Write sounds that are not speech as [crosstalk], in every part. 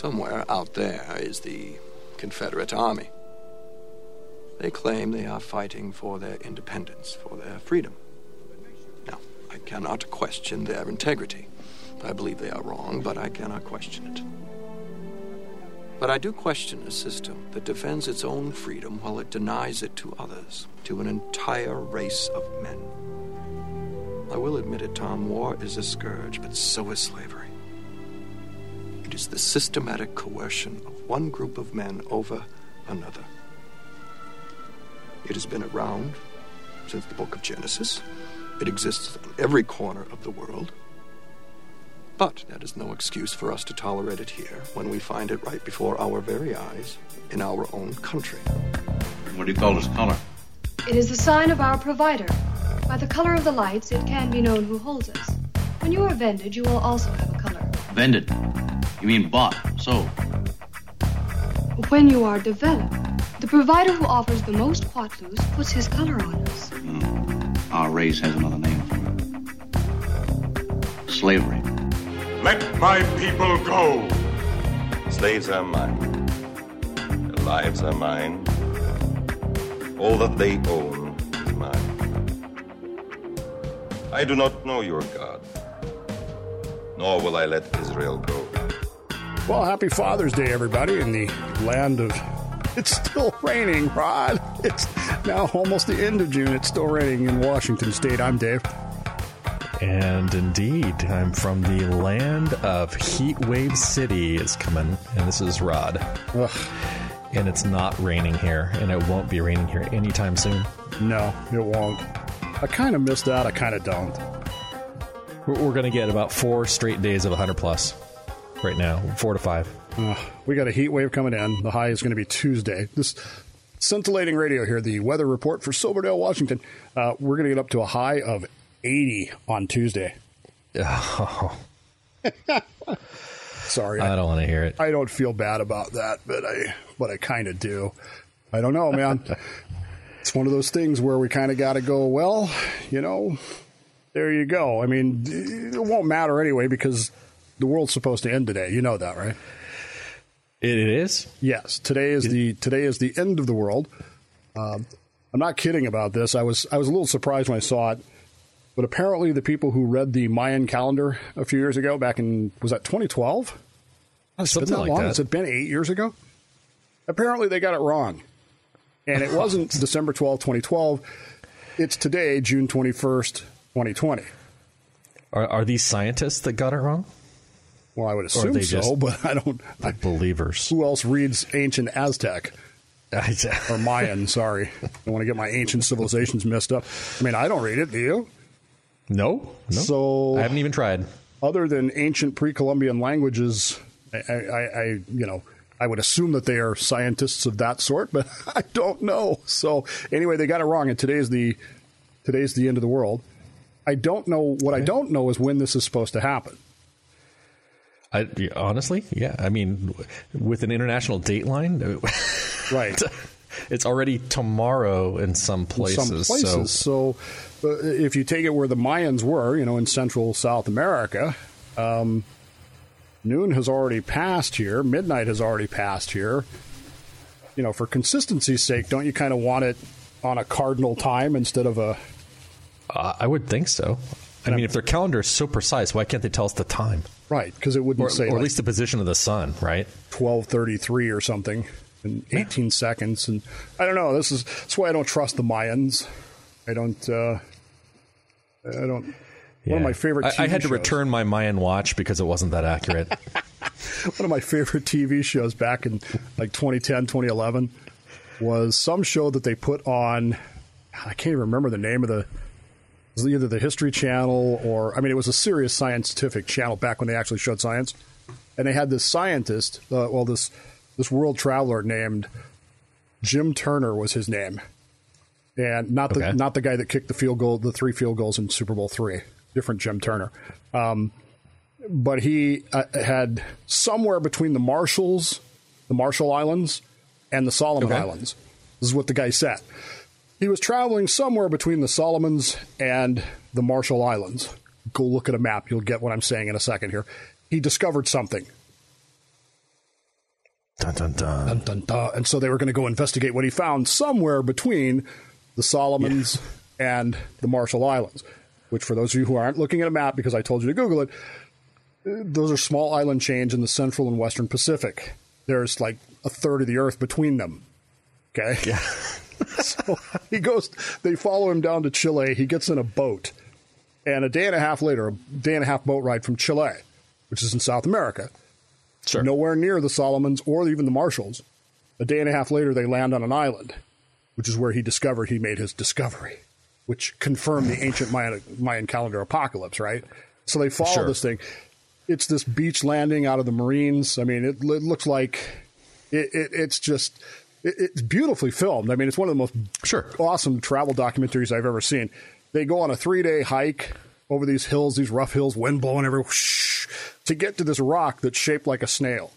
Somewhere out there is the Confederate Army. They claim they are fighting for their independence, for their freedom. Now, I cannot question their integrity. I believe they are wrong, but I cannot question it. But I do question a system that defends its own freedom while it denies it to others, to an entire race of men. I will admit it, Tom, war is a scourge, but so is slavery. It is the systematic coercion of one group of men over another. It has been around since the book of Genesis. It exists in every corner of the world. But that is no excuse for us to tolerate it here when we find it right before our very eyes in our own country. What do you call this color? It is the sign of our provider. By the color of the lights, it can be known who holds us. When you are vended, you will also have a color. Vended. You mean bought, sold. When you are developed, the provider who offers the most quatloos puts his color on us. Mm. Our race has another name for it. Slavery. Let my people go! Slaves are mine. Their lives are mine. All that they own is mine. I do not know your God, nor will I let Israel go. Well, happy Father's Day, everybody, in the land of. [laughs] It's still raining, Rod. It's now almost the end of June. It's still raining in Washington State. I'm Dave. And indeed, I'm from the land of Heat Wave City is coming, and this is Rod. Ugh. And it's not raining here, and it won't be raining here anytime soon. No, it won't. I kind of missed out. I kind of don't. We're, we're going to get about four straight days of 100 plus right now, four to five. Uh, we got a heat wave coming in. The high is going to be Tuesday. This scintillating radio here, the weather report for Silverdale, Washington. Uh, we're going to get up to a high of 80 on Tuesday. Oh. [laughs] Sorry, I don't want to hear it. I don't feel bad about that, but I but I kind of do. I don't know, man. it's one of those things where we kind of got to go. Well, you know, there you go. I mean, it won't matter anyway because the world's supposed to end today. You know that, right? It is. Yes, today is the today is the end of the world. Um, I'm not kidding about this. I was I was a little surprised when I saw it, but apparently the people who read the Mayan calendar a few years ago, back in was that 2012? Has Something been that like long? that. Has it been eight years ago? Apparently they got it wrong, and it wasn't [laughs] December 12, 2012. It's today, June 21st, 2020. Are, are these scientists that got it wrong? Well, I would assume so, but I don't. I, Believers. who else reads ancient Aztec? or Mayan. Sorry, I don't want to get my ancient civilizations messed up. I mean, I don't read it. Do you? no, no. So- I haven't even tried. Other than ancient pre-Columbian languages, I, I, I, you know, I would assume that they are scientists of that sort, but [laughs] I don't know. So anyway, they got it wrong, and today's the today's the end of the world. I don't know. What I don't know is when this is supposed to happen. I, honestly, yeah. I mean, with an international dateline, [laughs] Right. it's already tomorrow in some places. some places. So, uh, if you take it where the Mayans were, you know, in Central South America, um, noon has already passed here. Midnight has already passed here. You know, for consistency's sake, don't you kind of want it on a cardinal time instead of a uh, I would think so. I mean, if their calendar is so precise, why can't they tell us the time, right? Because it wouldn't or, say or at like least the position of the sun, right? twelve thirty three or something in eighteen seconds. And I don't know. This is that's why I don't trust the Mayans. I don't. Uh, I don't. One of my favorite. I, I had to shows. return my Mayan watch because it wasn't that accurate. [laughs] [laughs] one of my favorite TV shows back in like 2010, 2011 was some show that they put on. I can't even remember the name of the. Either the History Channel or I mean, it was a serious scientific channel back when they actually showed science, and they had this scientist, uh, well, this this world traveler named Jim Turner was his name, and not the Okay. not the guy that kicked the field goal, the three field goals in Super Bowl three. Different Jim Turner. Um, but he uh, had somewhere between the Marshalls, the Marshall Islands, and the Solomon Okay. Islands. This is what the guy said. He was traveling somewhere between the Solomons and the Marshall Islands. Go look at a map. You'll get what I'm saying in a second here. He discovered something. Dun dun dun. Dun, dun, dun. And so they were going to go investigate what he found somewhere between the Solomons and the Marshall Islands, which, for those of you who aren't looking at a map because I told you to Google it, those are small island chains in the central and western Pacific. There's like a third of the earth between them. Okay. Yeah. [laughs] so he goes, they follow him down to Chile. He gets in a boat. And a day and a half later, a day and a half boat ride from Chile, which is in South America, Sure. nowhere near the Solomons or even the Marshalls. A day and a half later, they land on an island, which is where he discovered he made his discovery, which confirmed the ancient Mayan, Mayan calendar apocalypse, right? So they follow Sure. this thing. It's this beach landing out of the Marines. I mean, it, it looks like it, it, it's just, it's beautifully filmed. I mean, it's one of the most Sure. awesome travel documentaries I've ever seen. They go on a three day hike over these hills, these rough hills, wind blowing everywhere, whoosh, to get to this rock that's shaped like a snail.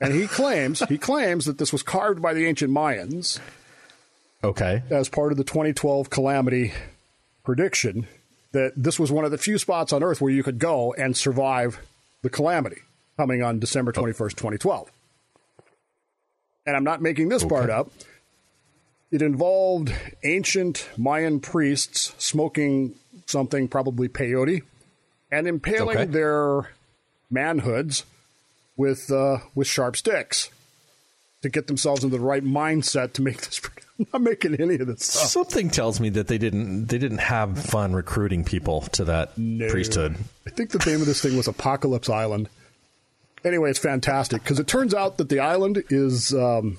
And he claims he claims that this was carved by the ancient Mayans Okay. as part of the 2012 calamity prediction that this was one of the few spots on Earth where you could go and survive the calamity coming on December 21st, 2012. And I'm not making this part up. It involved ancient Mayan priests smoking something, probably peyote, and impaling Okay. their manhoods with uh, with sharp sticks to get themselves into the right mindset to make [laughs] this. I'm not making any of this stuff. Something tells me that they didn't they didn't have fun recruiting people to that priesthood. I think the name of this thing was Apocalypse Island. Anyway, it's fantastic because it turns out that the island is um,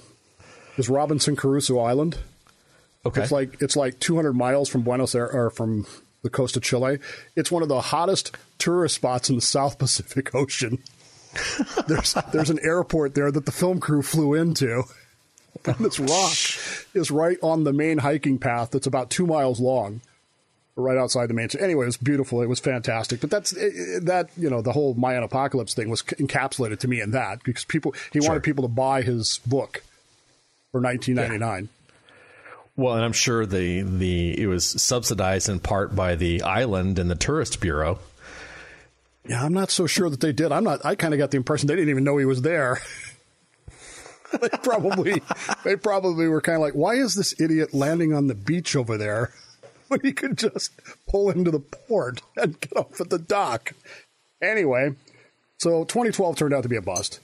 is Robinson Crusoe Island. Okay. It's like it's like 200 miles from Buenos Aires or from the coast of Chile. It's one of the hottest tourist spots in the South [laughs] Pacific Ocean. there's there's an airport there that the film crew flew into. And this rock is right on the main hiking path that's about two miles long, right outside the mansion. Anyway, it was beautiful. It was fantastic. But that's it, that you know the whole Mayan apocalypse thing was encapsulated to me in that because people he Sure. wanted people to buy his book for 1999. Well, and I'm sure the the it was subsidized in part by the island and the tourist bureau. Yeah, I'm not so sure that they did. I'm not. I kind of got the impression they didn't even know he was there. [laughs] they probably, they probably were kind of like, "Why is this idiot landing on the beach over there [laughs] when he could just pull into the port and get off at the dock?" Anyway, so 2012 turned out to be a bust,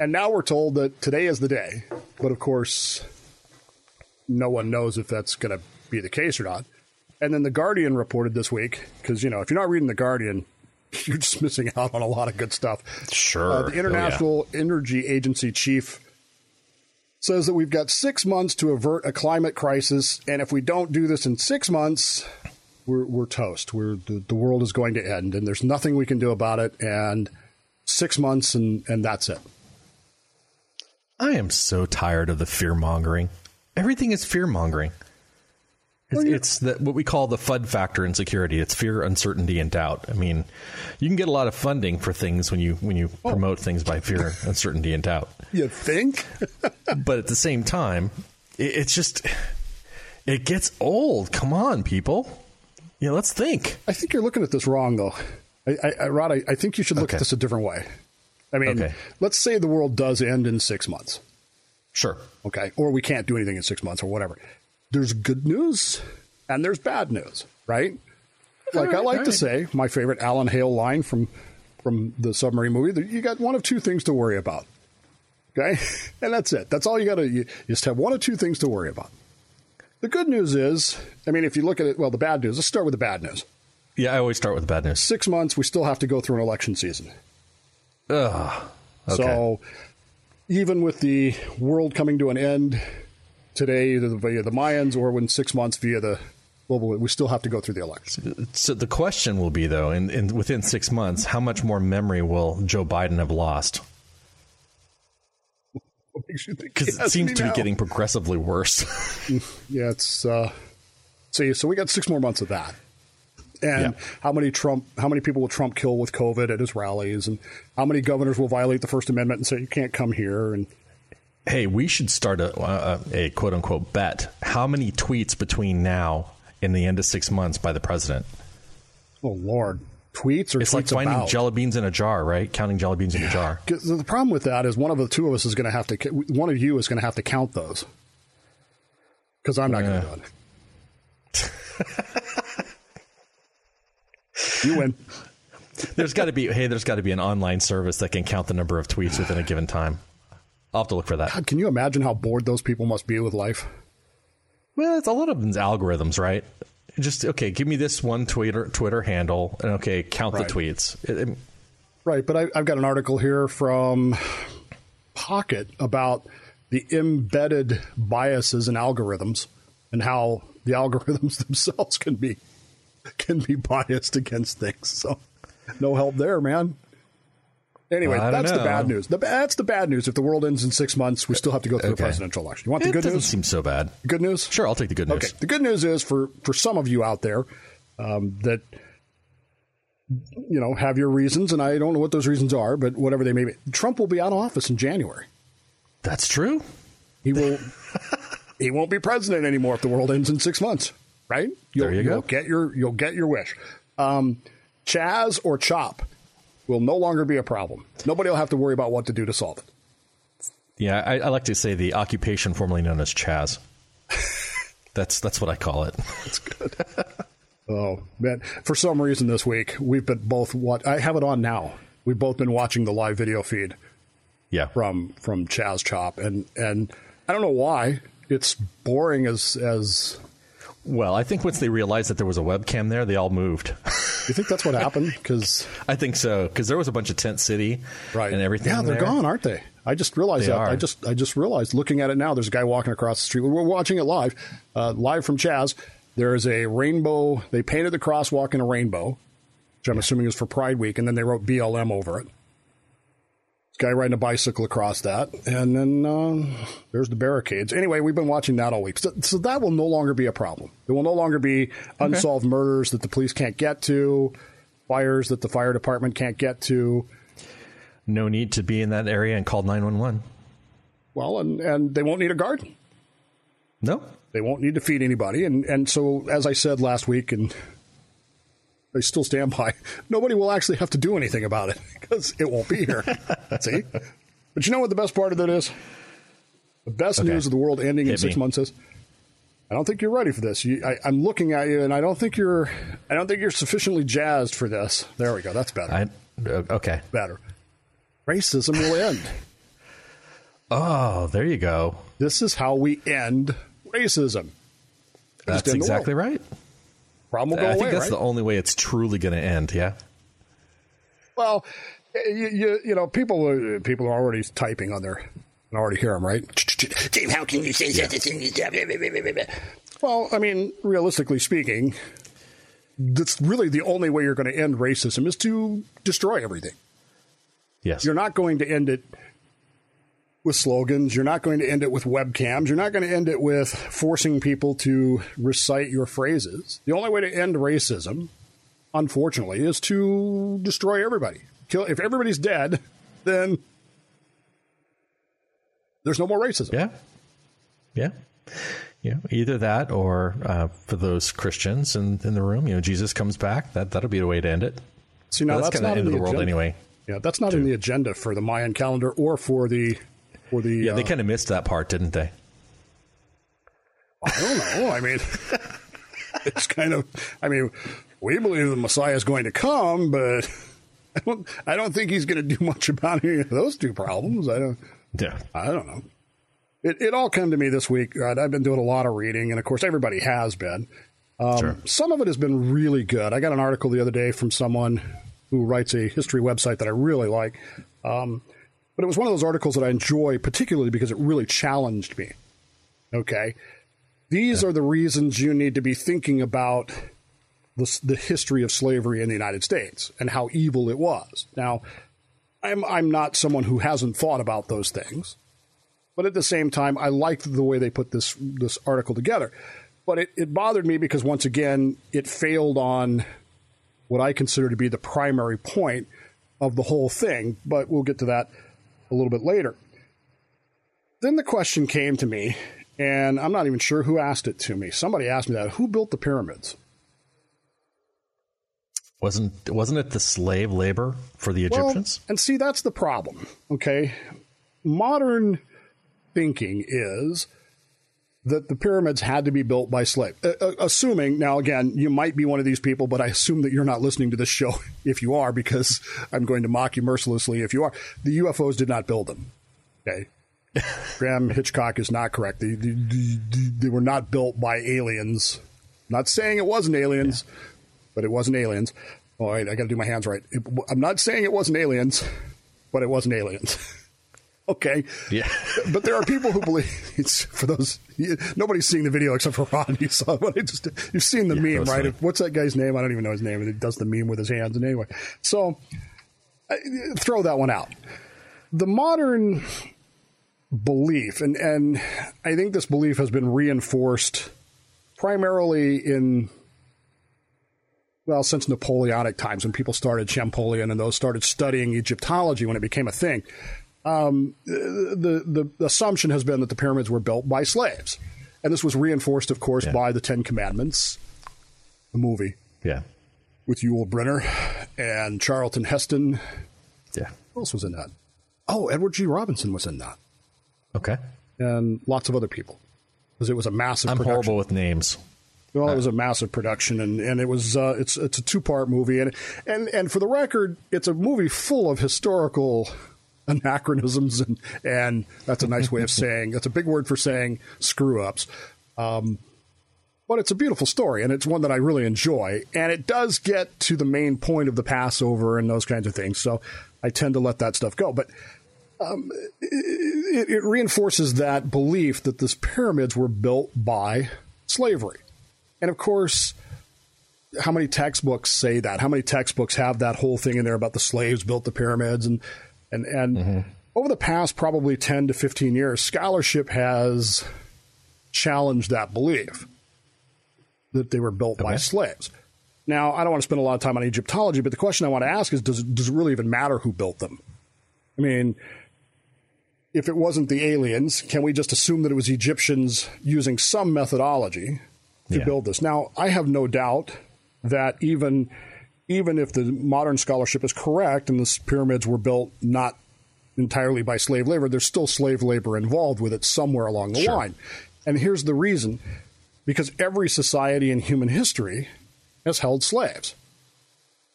and now we're told that today is the day. But of course, no one knows if that's going to be the case or not. And then the Guardian reported this week because you know if you're not reading the Guardian, [laughs] you're just missing out on a lot of good stuff. Sure. Uh, Oh, the yeah. International Energy Agency chief says that we've got six months to avert a climate crisis, and if we don't do this in six months, we're, we're toast. We're the, the world is going to end, and there's nothing we can do about it. And six months, and and that's it. I am so tired of the fear mongering. Everything is fear mongering. It's, it's the, what we call the FUD factor in security. It's fear, uncertainty, and doubt. I mean, you can get a lot of funding for things when you when you oh. promote things by fear, uncertainty, and doubt. You think? [laughs] But at the same time, it, it's just it gets old. Come on, people. Yeah, let's think. I think you're looking at this wrong, though. I, I, I Rod, I, I think you should look Okay. at this a different way. I mean, Okay. let's say the world does end in six months. Sure. okay, or we can't do anything in six months or whatever. There's good news and there's bad news, right? Like I right, like to say, my favorite Alan Hale line from from the submarine movie: you got one of two things to worry about, okay, [laughs] and that's it. That's all you got to. You just have one of two things to worry about. The good news is, I mean, if you look at it, well, the bad news. Let's start with the bad news. Yeah, I always start with the bad news. Six months, we still have to go through an election season. Ugh. Okay. So even with the world coming to an end today, either via the Mayans or in six months via the global, we still have to go through the election. So the question will be, though, in, in within six months, how much more memory will Joe Biden have lost? What makes you think? Because it seems to be getting progressively worse. [laughs] Yeah, it's uh, see. So we got six more months of that. And Yeah. how many Trump? How many people will Trump kill with COVID at his rallies? And how many governors will violate the First Amendment and say you can't come here? And hey, we should start a, a, a quote unquote bet. How many tweets between now and the end of six months by the president? oh Lord, tweets or It's tweets like finding about. jelly beans in a jar, right? Counting jelly beans in a jar The problem with that is one of the two of us is going to have to. One of you is going to have to count those because I'm not going to do it. you win. [laughs] There's got to be hey, there's got to be an online service that can count the number of tweets within a given time. I'll have to look for that. God, can you imagine how bored those people must be with life? Well, it's a lot of them's algorithms, right? Just okay, give me this one Twitter Twitter handle, and okay, count Right. the tweets. It- it- Right, but I, I've got an article here from Pocket about the embedded biases in algorithms and how the [laughs] algorithms themselves can be can be biased against things. So, no help there, man. Anyway, that's the bad news. The, that's the bad news. If the world ends in six months, we still have to go through Okay. a presidential election. You want the it good doesn't news? seem so bad. good news? Sure, I'll take the good news. Okay. The good news is for for some of you out there um, that you know have your reasons, and I don't know what those reasons are, but whatever they may be, Trump will be out of office in January. That's true. He will. [laughs] he won't be president anymore if the world ends in six months. Right? You'll, There you go. will get your you'll get your wish. Um, Chaz or Chop will no longer be a problem. Nobody will have to worry about what to do to solve it. Yeah, I, I like to say the occupation formerly known as Chaz. [laughs] that's that's what I call it. That's good. [laughs] Oh man! For some reason this week we've been both what I have it on now. We've both been watching the live video feed Yeah, from from Chaz Chop, and and I don't know why it's boring as as. Well, I think once they realized that there was a webcam there, they all moved. You think that's what happened? [laughs] Because I think so because there was a bunch of Tent City, right, and everything. Yeah, they're there. gone, aren't they? I just realized They that. are. I just I just realized looking at it now. There's a guy walking across the street. We're watching it live, uh, live from Chaz. There is a rainbow. They painted the crosswalk in a rainbow, which I'm assuming is for Pride Week, and then they wrote BLM over it. Guy riding a bicycle across that, and then um, there's the barricades. Anyway, we've been watching that all week, so, so that will no longer be a problem. There will no longer be unsolved murders that the police can't get to, fires that the fire department can't get to. No need to be in that area and call nine one one. Well, and and they won't need a garden. No, They won't need to feed anybody. And, and so, as I said last week, and I still stand by, [laughs] nobody will actually have to do anything about it [laughs] because it won't be here. [laughs] See? But you know what the best part of that is? The best Okay. news of the world ending in six me. months is I don't think you're ready for this. You, I, I'm looking at you, and I don't think you're. I don't think you're sufficiently jazzed for this. There we go. That's better. I uh, okay. better. Racism will end. Oh, there you go. This is how we end racism. That's end exactly right. Problem will go I away. think that's right? the only way it's truly going to end. Yeah. Well, you, you, you know, people people are already typing on their. I already hear them, right? Dave, how can you say such a thing? Well, I mean, realistically speaking, that's really the only way you're going to end racism is to destroy everything. Yes. You're not going to end it with slogans. You're not going to end it with webcams. You're not going to end it with forcing people to recite your phrases. The only way to end racism, unfortunately, is to destroy everybody. Kill if everybody's dead, then there's no more racism. Yeah. Yeah. Yeah. Either that or uh, for those Christians in, in the room, you know, Jesus comes back. That, that'll be the way to end it. See, now Well, that's, that's kind not of in end of the, the world agenda. anyway. Yeah, that's not in the agenda for the Mayan calendar or for the for the. Yeah. They uh, kind of missed that part, didn't they? I don't know. I mean, [laughs] it's kind of. I mean, we believe the Messiah is going to come, but [laughs] I don't. I don't think he's going to do much about any of those two problems. I don't. Yeah. I don't know. It, it all came to me this week. Right? I've been doing a lot of reading, and of course, everybody has been. Um, Sure. Some of it has been really good. I got an article the other day from someone who writes a history website that I really like. Um, but it was one of those articles that I enjoy, particularly because it really challenged me. Okay. These are the reasons you need to be thinking about the, the history of slavery in the United States and how evil it was. Now, I'm, I'm not someone who hasn't thought about those things. But at the same time, I liked the way they put this this article together. But it, it bothered me because once again, it failed on what I consider to be the primary point of the whole thing. But we'll get to that a little bit later. Then the question came to me, and I'm not even sure who asked it to me. Somebody asked me that. Who built the pyramids? Wasn't wasn't it the slave labor for the Egyptians? Well, and see, that's the problem. Okay, modern thinking is that the pyramids had to be built by slaves. Uh, uh, assuming, now again, you might be one of these people, but I assume that you're not listening to this show [laughs] if you are, because I'm going to mock you mercilessly if you are. The UFOs did not build them. Okay. [laughs] Graham Hitchcock is not correct. They, they, they, they, were not built by aliens. not saying it wasn't aliens, yeah. but it wasn't aliens. All right, I got to do my hands right. It, I'm not saying it wasn't aliens, but it wasn't aliens. [laughs] okay. Yeah. [laughs] but there are people who believe it's for those. Nobody's seeing the video except for Ron. You saw it. I just you've seen the yeah, meme, right? If, what's that guy's name? I don't even know his name. He does the meme with his hands. And anyway, so throw that one out. The modern belief, and and I think this belief has been reinforced primarily in well, since Napoleonic times when people started Champollion and those started studying Egyptology when it became a thing um, the, the, the assumption has been that the pyramids were built by slaves, and this was reinforced, of course, yeah. by the Ten Commandments, the movie. Yeah, with Yul Brynner and Charlton Heston. Yeah, who else was in that? Oh, Edward G. Robinson was in that. Okay, and lots of other people because it was a massive. I'm production. horrible with names. Well, it was a massive production, and, and it was uh, it's it's a two part movie, and and and for the record, it's a movie full of historical anachronisms and and that's a nice way of saying that's a big word for saying screw ups. Um, but it's a beautiful story and it's one that I really enjoy and it does get to the main point of the Passover and those kinds of things. So I tend to let that stuff go, but um, it, it reinforces that belief that these pyramids were built by slavery, and of course how many textbooks say that? How many textbooks have that whole thing in there about the slaves built the pyramids? And and and mm-hmm. over the past probably 10 to 15 years, scholarship has challenged that belief that they were built okay. by slaves. Now, I don't want to spend a lot of time on Egyptology, but the question I want to ask is does, does it really even matter who built them? I mean, if it wasn't the aliens, can we just assume that it was Egyptians using some methodology to yeah. build this? Now, I have no doubt that even even if the modern scholarship is correct and the pyramids were built not entirely by slave labor, there's still slave labor involved with it somewhere along the sure. line. And here's the reason because every society in human history has held slaves.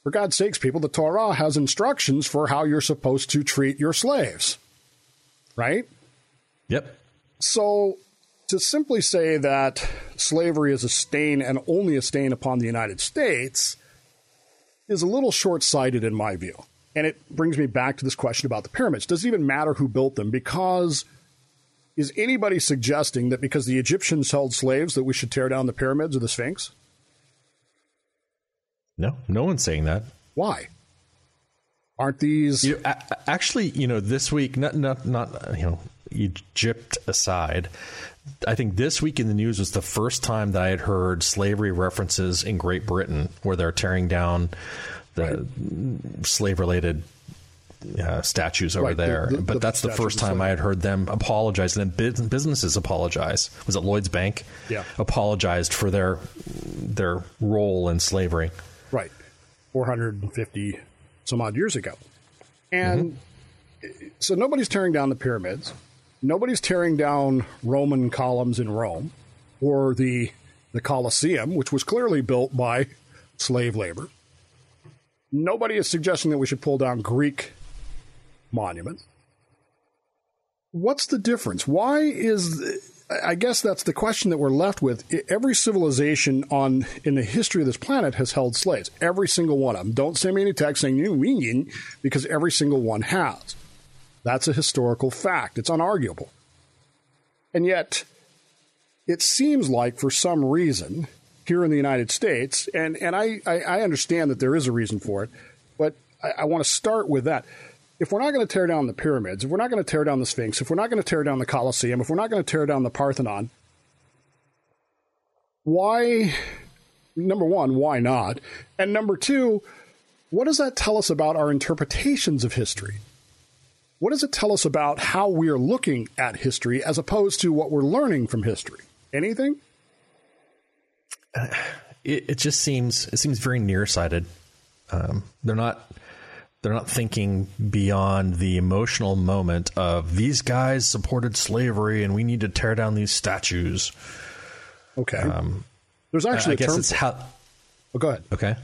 For God's sakes, people, the Torah has instructions for how you're supposed to treat your slaves. Right? Yep. So to simply say that slavery is a stain and only a stain upon the United States is a little short sighted in my view. And it brings me back to this question about the pyramids. Does it even matter who built them? Because is anybody suggesting that because the Egyptians held slaves that we should tear down the pyramids or the Sphinx? No, no one's saying that. Why? Aren't these you know, actually? You know, this week, not not not uh, you know, Egypt aside, I think this week in the news was the first time that I had heard slavery references in Great Britain, where they're tearing down the slave related uh, statues over right. there. The, the, but the that's the first time I had heard them apologize, and then businesses apologize. Was it Lloyd's Bank? Yeah, apologized for their their role in slavery. Right, four hundred and fifty some odd years ago, and mm-hmm. so nobody's tearing down the pyramids nobody's tearing down Roman columns in Rome or the the Colosseum, which was clearly built by slave labor. Nobody is suggesting that we should pull down Greek monuments. What's the difference? Why is I guess that's the question that we're left with. Every civilization on in the history of this planet has held slaves. Every single one of them. Don't send me any text saying you because every single one has. That's a historical fact. It's unarguable. And yet, it seems like for some reason here in the United States, and, and I, I, I understand that there is a reason for it, but I, I want to start with that. If we're not going to tear down the pyramids, if we're not going to tear down the Sphinx, if we're not going to tear down the Colosseum, if we're not going to tear down the Parthenon, why, number one, why not? And number two, what does that tell us about our interpretations of history? What does it tell us about how we're looking at history as opposed to what we're learning from history? Anything? Uh, it, it, just seems it seems very nearsighted. Um, they're not they're not thinking beyond the emotional moment of these guys supported slavery and we need to tear down these statues. Okay. Um, There's actually I a guess term. it's how. oh, go ahead. Okay.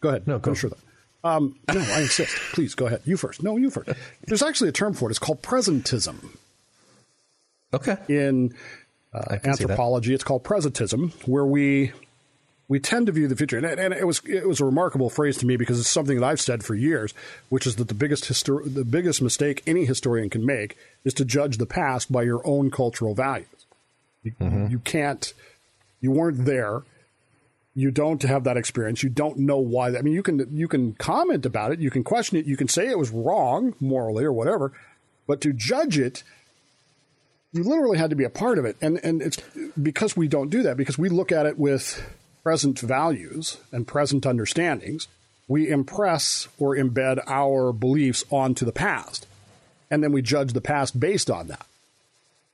Go ahead. No, go. Finish with that. Um, no, I insist. Please go ahead. You first. No, you first. There's actually a term for it. It's called presentism. Okay. In uh, I can see that. anthropology, it's called presentism, where we we tend to view the future. And, and it was it was a remarkable phrase to me because it's something that I've said for years, which is that the biggest histor- the biggest mistake any historian can make is to judge the past by your own cultural values. You, you can't. You weren't there. You don't have that experience. You don't know why. I mean, you can you can comment about it. You can question it. You can say it was wrong morally or whatever. But to judge it, you literally had to be a part of it. And and it's because we don't do that because we look at it with present values and present understandings. We impress or embed our beliefs onto the past, and then we judge the past based on that.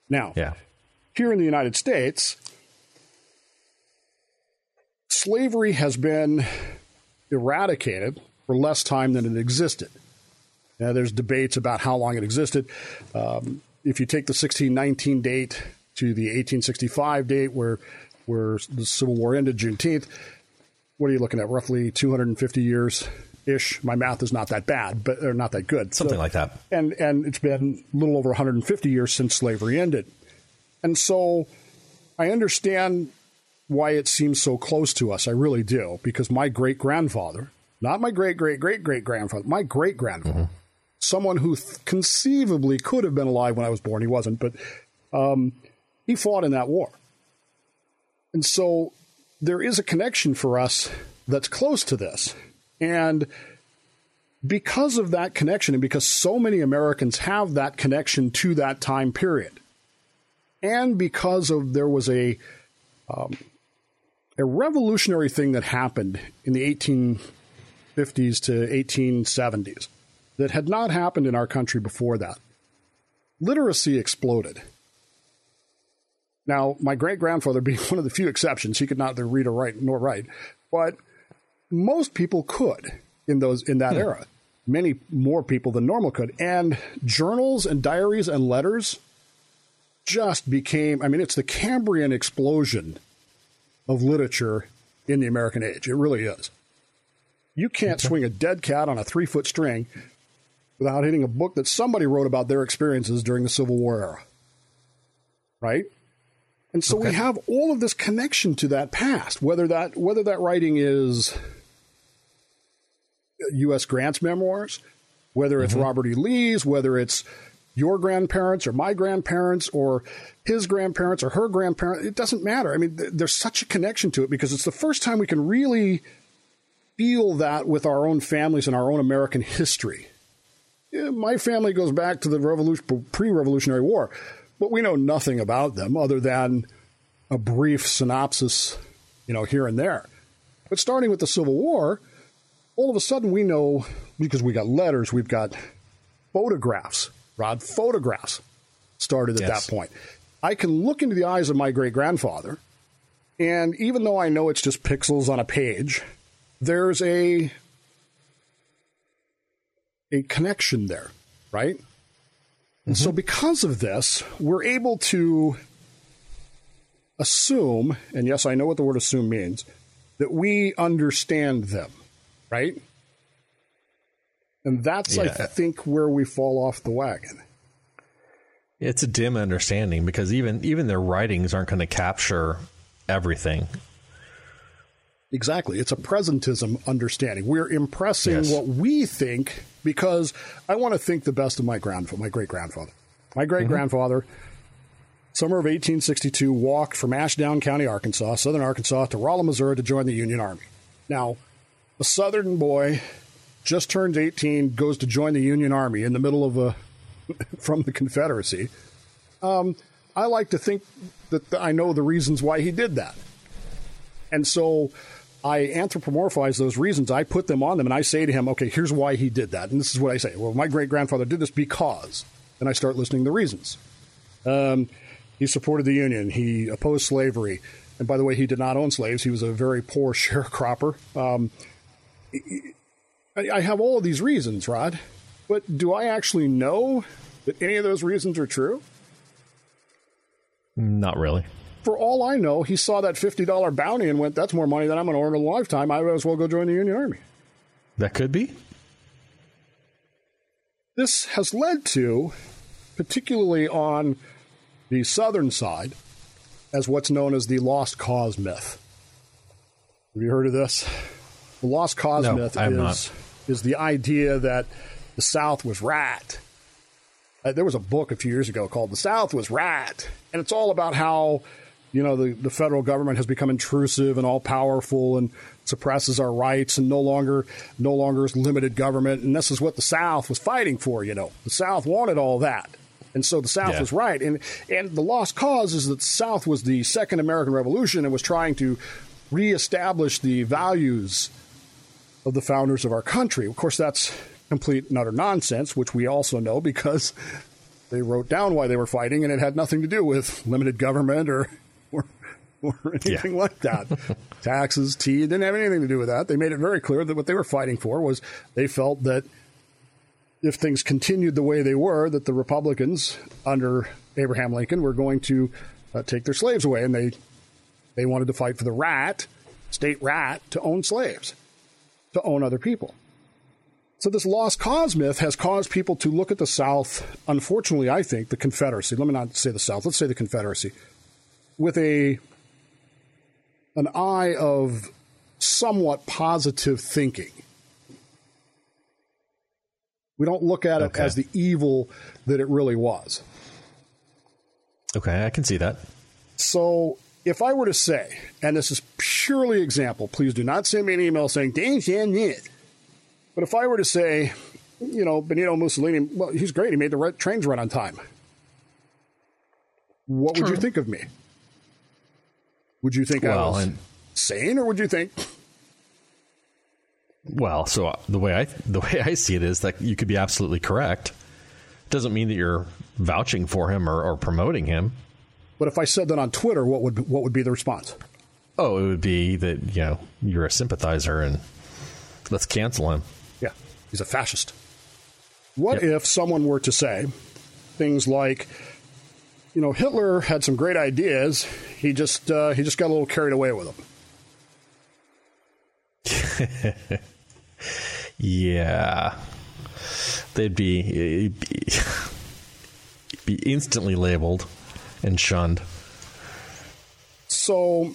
Now, Yeah. here in the United States, slavery has been eradicated for less time than it existed. Now, there's debates about how long it existed. Um, if you take the 1619 date to the 1865 date, where where the Civil War ended, Juneteenth, what are you looking at? Roughly 250 years ish. My math is not that bad, but or not that good. Something So- like that. and and it's been a little over 150 years since slavery ended. And so I understand why it seems so close to us. I really do, because my great grandfather, not my great great great great grandfather, my great grandfather, someone who th- conceivably could have been alive when I was born, he wasn't, but um, he fought in that war. And so there is a connection for us that's close to this. And because of that connection, and because so many Americans have that connection to that time period, and because of there was a um, a revolutionary thing that happened in the 1850s to 1870s that had not happened in our country before that. Literacy exploded. Now, my great grandfather being one of the few exceptions, he could neither read or write nor write, but most people could in those in that era. Many more people than normal could. And journals and diaries and letters just became I mean, it's the Cambrian explosion of literature in the American age. It really is. You can't swing a dead cat on a three foot string without hitting a book that somebody wrote about their experiences during the Civil War era. Right? And so we have all of this connection to that past, whether that whether that writing is U.S. Grant's memoirs, whether it's mm-hmm. Robert E. Lee's, whether it's your grandparents or my grandparents or his grandparents or her grandparents, it doesn't matter. I mean, th- there's such a connection to it because it's the first time we can really feel that with our own families and our own American history. Yeah, my family goes back to the revolution, pre-Revolutionary War, but we know nothing about them other than a brief synopsis, you know, here and there. But starting with the Civil War, all of a sudden we know because we got letters, we've got photographs, Rod, photographs started at Yes. that point. I can look into the eyes of my great grandfather, and even though I know it's just pixels on a page, there's a a connection there, right? And so mm-hmm. because of this, we're able to assume, and yes, I know what the word assume means, that we understand them, right? And that's, I think, where we fall off the wagon. It's a dim understanding because even even their writings aren't going to capture everything. Exactly. It's a presentism understanding. We're impressing Yes. what we think because I want to think the best of my grandfather, my great grandfather. My mm-hmm. great grandfather, summer of 1862, walked from Ashdown County, Arkansas, southern Arkansas, to Rolla, Missouri to join the Union Army. Now, a southern boy just turns 18, goes to join the Union Army in the middle of a [laughs] from the Confederacy. Um, I like to think that I know the reasons why he did that. And so I anthropomorphize those reasons. I put them on them and I say to him, okay, here's why he did that. And this is what I say. Well, my great grandfather did this because. And I start listing the reasons. Um, he supported the Union. He opposed slavery. And by the way, he did not own slaves. He was a very poor [laughs] sharecropper. Um, I, I have all of these reasons, Rod, but do I actually know that any of those reasons are true? Not really. For all I know, he saw that $50 bounty and went, that's more money than I'm going to earn in a lifetime. I might as well go join the Union Army. That could be. This has led to, particularly on the southern side, as what's known as the lost cause myth. Have you heard of this? The lost cause No, myth is, not. Is the idea that the South was rat. Uh, there was a book a few years ago called The South Was Rat, and it's all about how you know the, the federal government has become intrusive and all powerful and suppresses our rights and no longer no longer is limited government and this is what the South was fighting for, you know. The South wanted all that. And so the South Yeah. was right. And and the lost cause is that the South was the second American Revolution and was trying to reestablish the values of the founders of our country. Of course, that's complete and utter nonsense, which we also know because they wrote down why they were fighting, and it had nothing to do with limited government or or, or [laughs] anything like that. Taxes, tea, didn't have anything to do with that. They made it very clear that what they were fighting for was they felt that if things continued the way they were, that the Republicans under Abraham Lincoln were going to uh, take their slaves away, and they they wanted to fight for the rat, state rat, to own slaves, to own other people. So this lost cause myth has caused people to look at the South. Unfortunately, I think the Confederacy. Let me not say the South. Let's say the Confederacy, with a an eye of somewhat positive thinking. We don't look at it Okay. as the evil that it really was. Okay, I can see that. So if I were to say, and this is purely example, please do not send me an email saying Dan said this. But if I were to say, you know, Benito Mussolini, well, he's great. He made the right trains run on time. What would you think of me? Would you think I Well, was and- sane, or would you think Well, so uh, the way I the way I see it is that you could be absolutely correct. Doesn't mean that you're vouching for him or, or promoting him. But if I said that on Twitter, what would what would be the response? Oh, it would be that you know you're a sympathizer and let's cancel him. Yeah, he's a fascist. What Yep. if someone were to say things like, you know, Hitler had some great ideas. He just uh, he just got a little carried away with them. [laughs] Yeah, they'd be be, [laughs] be instantly labeled and shunned. So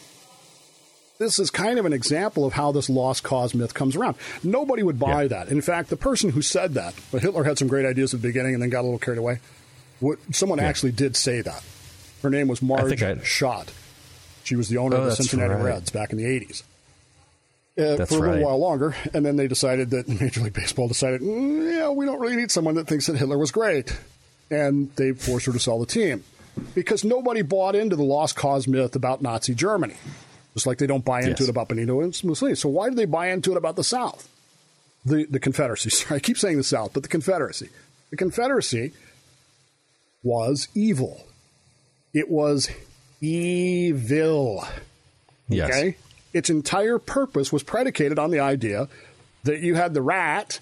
this is kind of an example of how this lost cause myth comes around. Nobody would buy Yeah. that. In fact, the person who said that, but Hitler had some great ideas at the beginning and then got a little carried away. What, someone actually did say that. Her name was Marge I- Schott. She was the owner Oh, of the Cincinnati right. Reds back in the 80s. Uh, for a little right. while longer, and then they decided that [laughs] Major League Baseball decided, "Mm, yeah, we don't really need someone that thinks that Hitler was great, and they forced her to sell the team because nobody bought into the lost cause myth about Nazi Germany, just like they don't buy into Yes. it about Benito and Mussolini. So why do they buy into it about the South, the the Confederacy? [laughs] Sorry, I keep saying the South, but the Confederacy. The Confederacy was evil. It was evil. Yes. Okay? Its entire purpose was predicated on the idea that you had the rat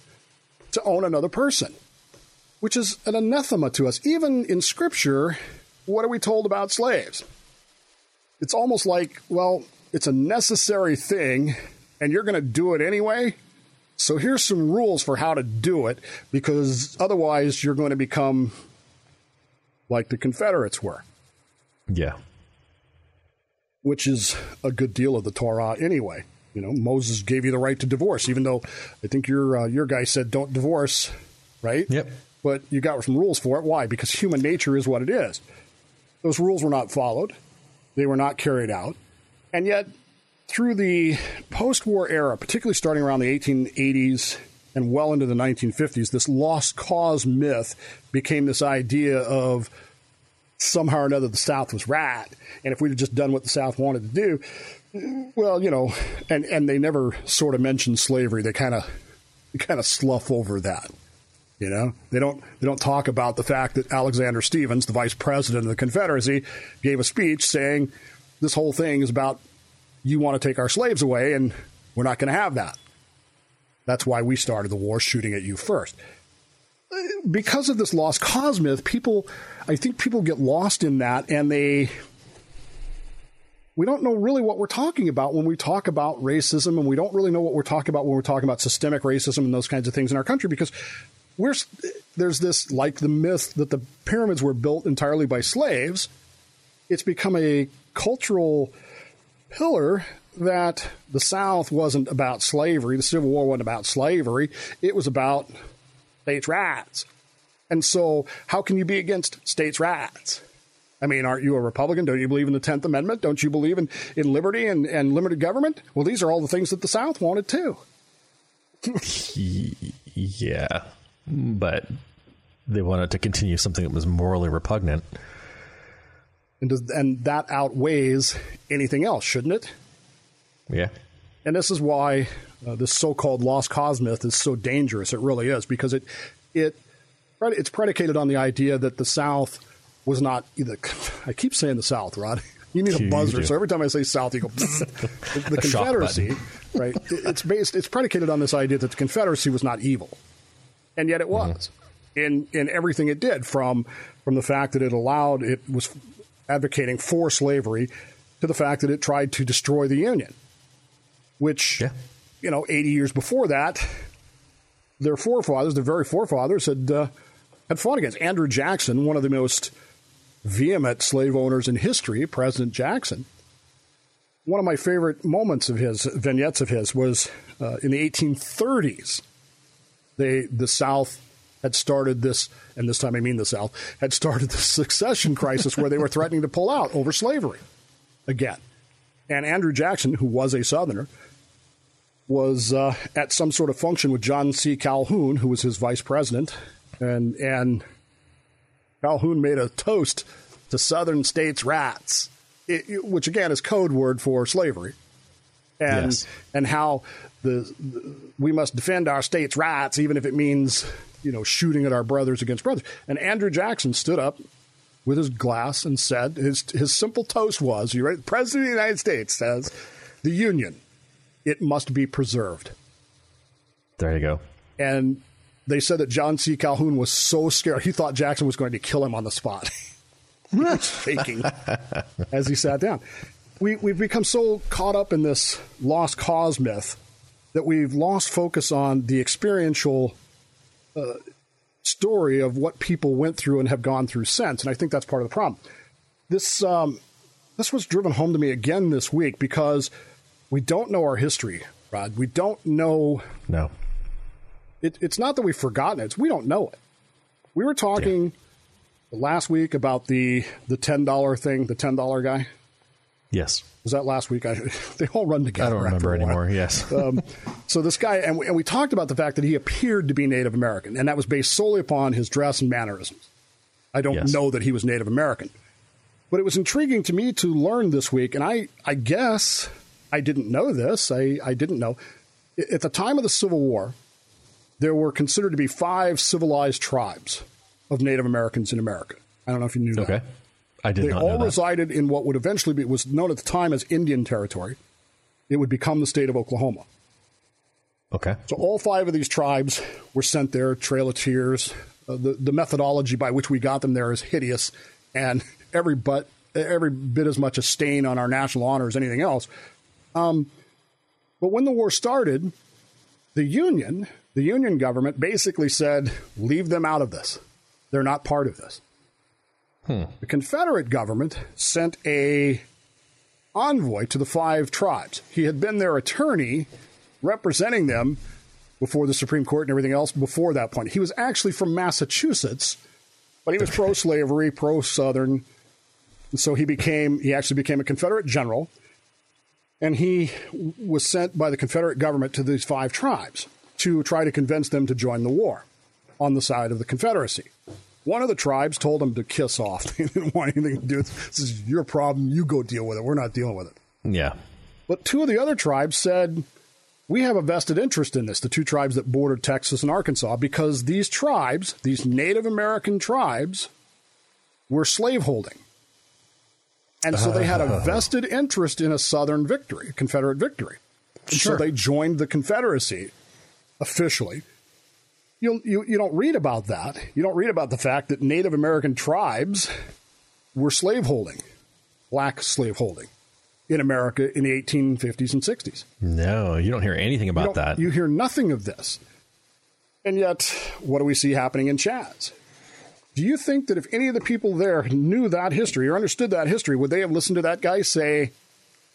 to own another person, which is an anathema to us. Even in Scripture, what are we told about slaves? It's almost like, well, it's a necessary thing, and you're going to do it anyway. So here's some rules for how to do it, because otherwise you're going to become like the Confederates were Yeah. which is a good deal of the Torah anyway. You know, Moses gave you the right to divorce, even though I think your uh, your guy said don't divorce, right? Yep. But you got some rules for it. Why? Because human nature is what it is. Those rules were not followed. They were not carried out. And yet, through the post war era, particularly starting around the 1880s and well into the 1950s, this lost cause myth became this idea of somehow or another the South was right. And if we'd just done what the South wanted to do, well, you know, and, and they never sort of mentioned slavery. They kind of kind of slough over that. You know, they don't they don't talk about the fact that Alexander Stephens, the vice president of the Confederacy, gave a speech saying this whole thing is about you want to take our slaves away and we're not going to have that. That's why we started the war shooting at you first. Because of this lost cause myth, people, I think people get lost in that and they, we don't know really what we're talking about when we talk about racism, and we don't really know what we're talking about when we're talking about systemic racism and those kinds of things in our country because we're, there's this, like the myth that the pyramids were built entirely by slaves. It's become a cultural pillar that the South wasn't about slavery. The Civil War wasn't about slavery. It was about states' rights. And so, how can you be against states' rights? I mean, aren't you a Republican? Don't you believe in the 10th Amendment? Don't you believe in, in liberty and, and limited government? Well, these are all the things that the South wanted too. [laughs] yeah, but they wanted to continue something that was morally repugnant. And, does, and that outweighs anything else, shouldn't it? Yeah. And this is why uh, this so-called lost cause myth is so dangerous. It really is because it it it's predicated on the idea that the South was not either. [laughs] I keep saying the South, Rod. [laughs] You need a buzzer, so every time I say South, you go. [laughs] the, the Confederacy, right? It's based. It's predicated on this idea that the Confederacy was not evil, and yet it was mm-hmm. in in everything it did. From from the fact that it allowed it was advocating for slavery to the fact that it tried to destroy the Union which, yeah. you know, 80 years before that, their forefathers, their very forefathers, had, uh, had fought against. Andrew Jackson, one of the most vehement slave owners in history, President Jackson. One of my favorite moments of his, vignettes of his, was uh, in the 1830s. They, the South had started this, and this time I mean the South, had started the succession crisis where they were threatening to pull out over slavery again. And Andrew Jackson, who was a Southerner, was uh, at some sort of function with John C. Calhoun, who was his vice president, and and Calhoun made a toast to Southern states' rats, which again is code word for slavery, and yes. and how the, the, we must defend our states' rights, even if it means you know shooting at our brothers against brothers. And Andrew Jackson stood up with his glass and said his his simple toast was, "You right? The President of the United States says the Union." it must be preserved. There you go. And they said that John C. Calhoun was so scared he thought Jackson was going to kill him on the spot. [laughs] [laughs] shaking as he sat down. We, we've become so caught up in this lost cause myth that we've lost focus on the experiential uh, story of what people went through and have gone through since. And I think that's part of the problem. This um, this was driven home to me again this week because we don't know our history, Rod. We don't know. No. It, it's not that we've forgotten it. It's we don't know it. We were talking yeah. last week about the the ten dollar thing, the ten dollar guy. Yes. Was that last week? I, [laughs] they all run together. I don't remember anymore. Yes. [laughs] um, so this guy, and we, and we talked about the fact that he appeared to be Native American, and that was based solely upon his dress and mannerisms. I don't yes. know that he was Native American, but it was intriguing to me to learn this week, and I, I guess I didn't know this. I, I didn't know. At the time of the Civil War, there were considered to be five civilized tribes of Native Americans in America. I don't know if you knew that. I did they not all resided in what would eventually be was known at the time as Indian Territory. It would become the state of Oklahoma. Okay. So all five of these tribes were sent there. Trail of Tears. Uh, the the methodology by which we got them there is hideous, and every but every bit as much a stain on our national honor as anything else. Um, but when the war started, the Union, the Union government basically said, leave them out of this. They're not part of this. Hmm. The Confederate government sent a envoy to the five tribes. He had been their attorney representing them before the Supreme Court and everything else before that point. He was actually from Massachusetts, but he was pro slavery, pro Southern. So he became, he actually became a Confederate general and he was sent by the Confederate government to these five tribes to try to convince them to join the war on the side of the Confederacy. One of the tribes told him to kiss off. [laughs] they didn't want anything to do with this. is your problem. You go deal with it. We're not dealing with it. Yeah. But two of the other tribes said, we have a vested interest in this, the two tribes that bordered Texas and Arkansas, because these tribes, these Native American tribes, were slaveholding. And so they had a [laughs] vested interest in a Southern victory, a Confederate victory. Sure. So they joined the Confederacy. officially, you, you, you don't read about that. You don't read about the fact that Native American tribes were slaveholding, black slaveholding in America in the 1850s and 60s. No, you don't hear anything about don't- that. You hear nothing of this. And yet, what do we see happening in Chaz? Do you think that if any of the people there knew that history or understood that history, would they have listened to that guy say,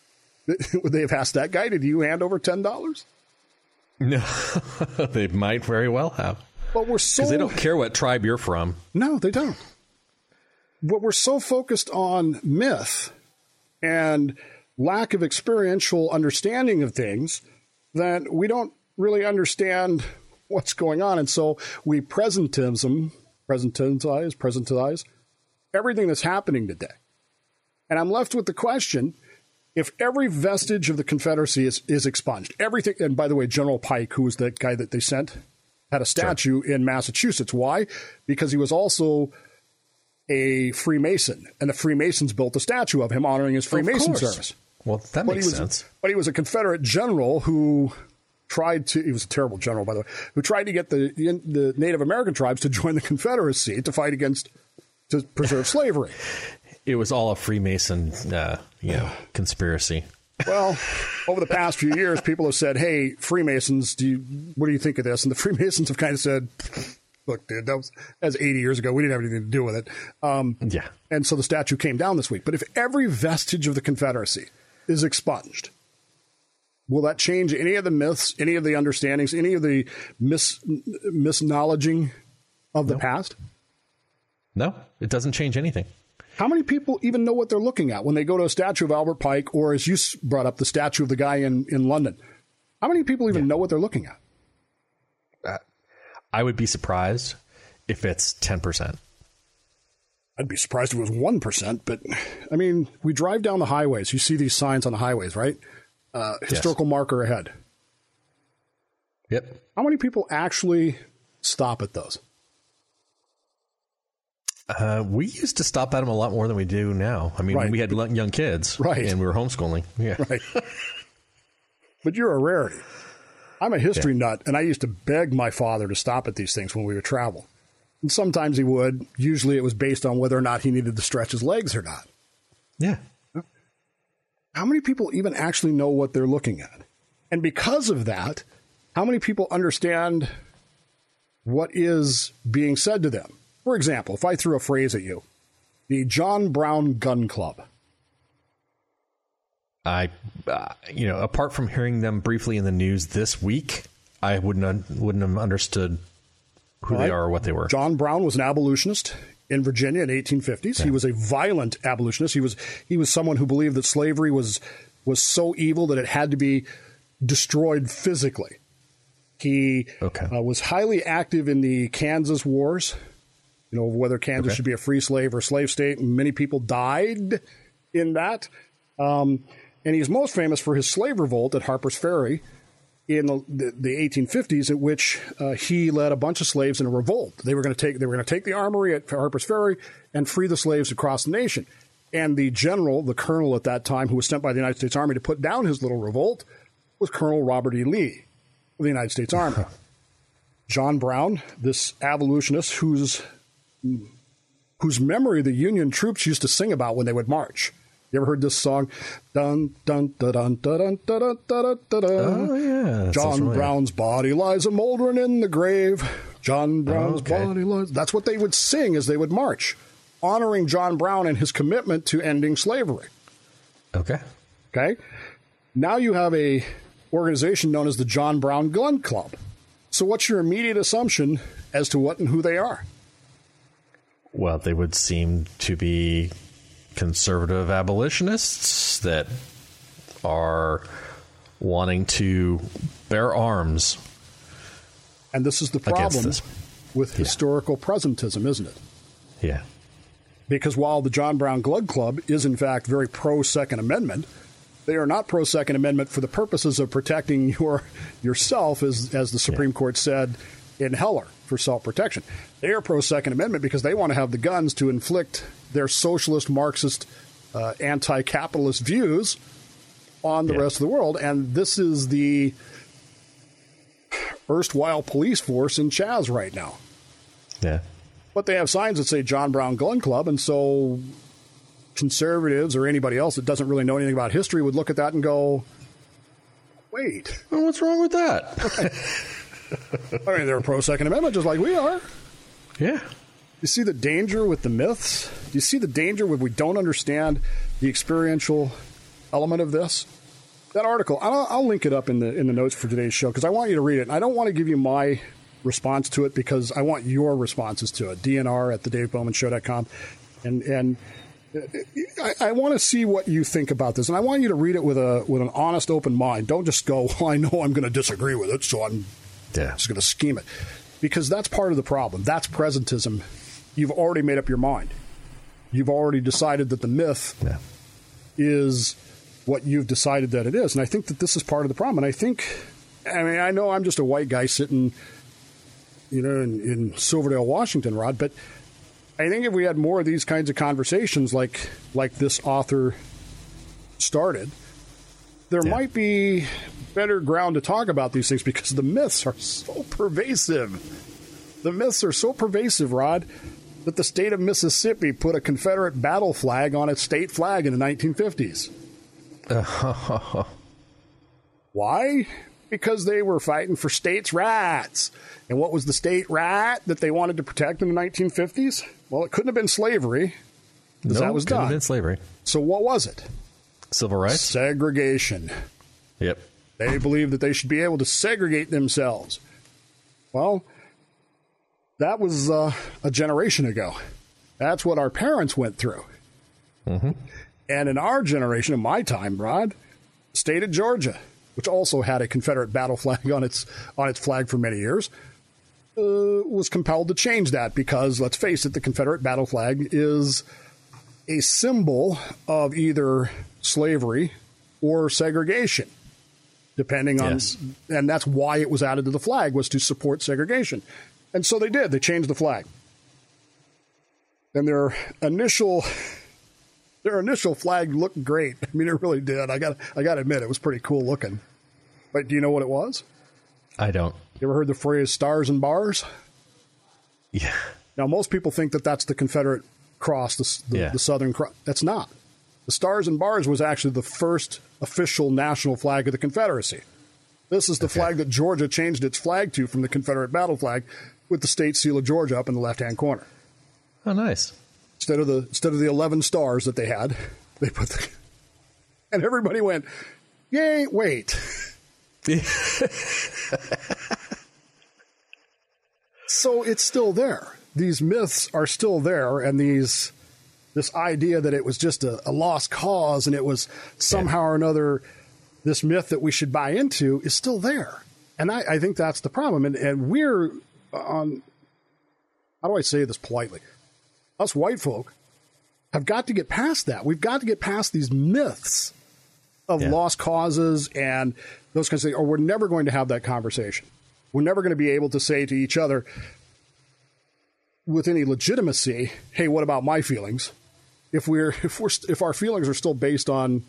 [laughs] would they have asked that guy, did you hand over $10? No, [laughs] they might very well have. But we're so. Because they don't care what tribe you're from. No, they don't. But we're so focused on myth and lack of experiential understanding of things that we don't really understand what's going on. And so we presentism, presentize, presentize everything that's happening today. And I'm left with the question if every vestige of the Confederacy is, is expunged, everything, and by the way, General Pike, who was the guy that they sent, had a statue in Massachusetts. Why? Because he was also a Freemason, and the Freemasons built a statue of him honoring his Freemason service. Well, that But makes was, sense. But he was a Confederate general who tried to. He was a terrible general, by the way, who tried to get the the Native American tribes to join the Confederacy to fight against to preserve slavery. [laughs] It was all a Freemason, uh, you know, [sighs] conspiracy. Well, over the past few years, people have said, "Hey, Freemasons, do you, what do you think of this?" And the [laughs] Freemasons have kind of said, "Look, dude, that was was 80 years ago. We didn't have anything to do with it." Um, Yeah. and so the statue came down this week. But if every vestige of the Confederacy is expunged, will that change any of the myths, any of the understandings, any of the mis misknowledging of the past? No, it doesn't change anything. How many people even know what they're looking at when they go to a statue of Albert Pike, or as you brought up, the statue of the guy in, in London? How many people even know what they're looking at? I would be surprised if it's 10%. I'd be surprised if it was 1%, but I mean, we drive down the highways. You see these signs on the highways, right? Uh, historical marker ahead. Yep. How many people actually stop at those? Uh, we used to stop at them a lot more than we do now. I mean, Right. we had young kids, Right. and we were homeschooling. Yeah, Right. but you're a rarity. I'm a history nut, and I used to beg my father to stop at these things when we would travel. And sometimes he would. Usually it was based on whether or not he needed to stretch his legs or not. yeah. How many people even actually know what they're looking at? And because of that, how many people understand what is being said to them? For example, if I threw a phrase at you, the John Brown Gun Club. I, uh, you know, apart from hearing them briefly in the news this week, I wouldn't un- wouldn't have understood who they are or what they were. John Brown was an abolitionist in Virginia in 1850s. He was a violent abolitionist. He was he was someone who believed that slavery was was so evil that it had to be destroyed physically. He Okay. uh, was highly active in the Kansas wars. You know whether Kansas Okay. should be a free slave or slave state, many people died in that. Um, and he's most famous for his slave revolt at Harper's Ferry in the, the, the 1850s, at which uh, he led a bunch of slaves in a revolt. They were going to take they were going to take the armory at Harper's Ferry and free the slaves across the nation. And the general, the colonel at that time, who was sent by the United States Army to put down his little revolt, was Colonel Robert E. Lee of the United States Army. John Brown, this abolitionist whose whose memory the Union troops used to sing about when they would march. You ever heard this song? Dun dun dun dun dun dun dun dun dun. Oh yeah, that John. Brown's body lies a moldering in the grave. John Brown's okay. body lies. That's what they would sing as they would march, honoring John Brown and his commitment to ending slavery. Okay. Okay. Now you have a organization known as the John Brown Gun Club. So what's your immediate assumption as to what and who they are? Well, they would seem to be conservative abolitionists that are wanting to bear arms. And this is the problem with historical presentism, isn't it? Yeah. Because while the John Brown Gun Club is in fact very pro Second Amendment, they are not pro Second Amendment for the purposes of protecting [laughs] your yourself, as as the Supreme Court said in Heller for self protection. They are pro Second Amendment because they want to have the guns to inflict their socialist, Marxist, uh, anti capitalist views on the Yeah. rest of the world. And this is the erstwhile police force in Chaz right now. Yeah. But they have signs that say John Brown Gun Club, and so conservatives or anybody else that doesn't really know anything about history would look at that and go, wait. Well, what's wrong with that? [laughs] [laughs] I mean, they're pro Second Amendment just like we are. Yeah. You see the danger with the myths? Do you see the danger when we don't understand the experiential element of this? That article, I'll, I'll link it up in the in the notes for today's show because I want you to read it. And I don't want to give you my response to it because I want your responses to it. DNR at the DaveBowmanShow.com. And, and uh, I, I want to see what you think about this, and I want you to read it with a with an honest, open mind. Don't just go, well, [laughs] "I know I'm going to disagree with it, so I'm yeah. just going to scheme it," because that's part of the problem. That's presentism. You've already made up your mind. You've already decided that the myth yeah. is what you've decided that it is, and I think that this is part of the problem. And I think, I mean, I know I'm just a white guy sitting, you know, in, in Silverdale, Washington, Rod, but I think if we had more of these kinds of conversations, like like this author started, there Yeah. might be better ground to talk about these things because the myths are so pervasive. The myths are so pervasive, Rod, that the state of Mississippi put a Confederate battle flag on its state flag in the 1950s. [laughs] Why? Because they were fighting for states' rights. And what was the state right that they wanted to protect in the 1950s? Well, it couldn't have been slavery. No, that was couldn't have done. been slavery. So what was it? Civil rights. Segregation. Yep. They believed that they should be able to segregate themselves. Well, that was uh, a generation ago. That's what our parents went through. And in our generation, in my time, Rod, state of Georgia, which also had a Confederate battle flag on its on its flag for many years, uh, was compelled to change that because, let's face it, the Confederate battle flag is a symbol of either slavery or segregation, depending on, Yes. and that's why it was added to the flag was to support segregation, and so they did. They changed the flag, and their initial. Their initial flag looked great. I mean, it really did. I got, I got to admit, it was pretty cool looking. But do you know what it was? I don't. You ever heard the phrase "stars and bars"? Yeah. Now, most people think that that's the Confederate cross, the, the, Yeah. the Southern cross. That's not. The Stars and Bars was actually the first official national flag of the Confederacy. This is the flag that Georgia changed its flag to from the Confederate battle flag, with the state seal of Georgia up in the left-hand corner. Oh, nice. Instead of the instead of the eleven stars that they had, [laughs] they put the. [laughs] And everybody went, "Yay! Wait." [laughs] so it's still there. These myths are still there, and these this idea that it was just a, a lost cause and it was somehow or another this myth that we should buy into is still there. And I, I think that's the problem. And, and we're on, how do I say this politely? Us white folk have got to get past that. We've got to get past these myths of Yeah. lost causes and those kinds of things, or we're never going to have that conversation. We're never going to be able to say to each other with any legitimacy, "Hey, what about my feelings?" If we're [laughs] if we're if our feelings are still based on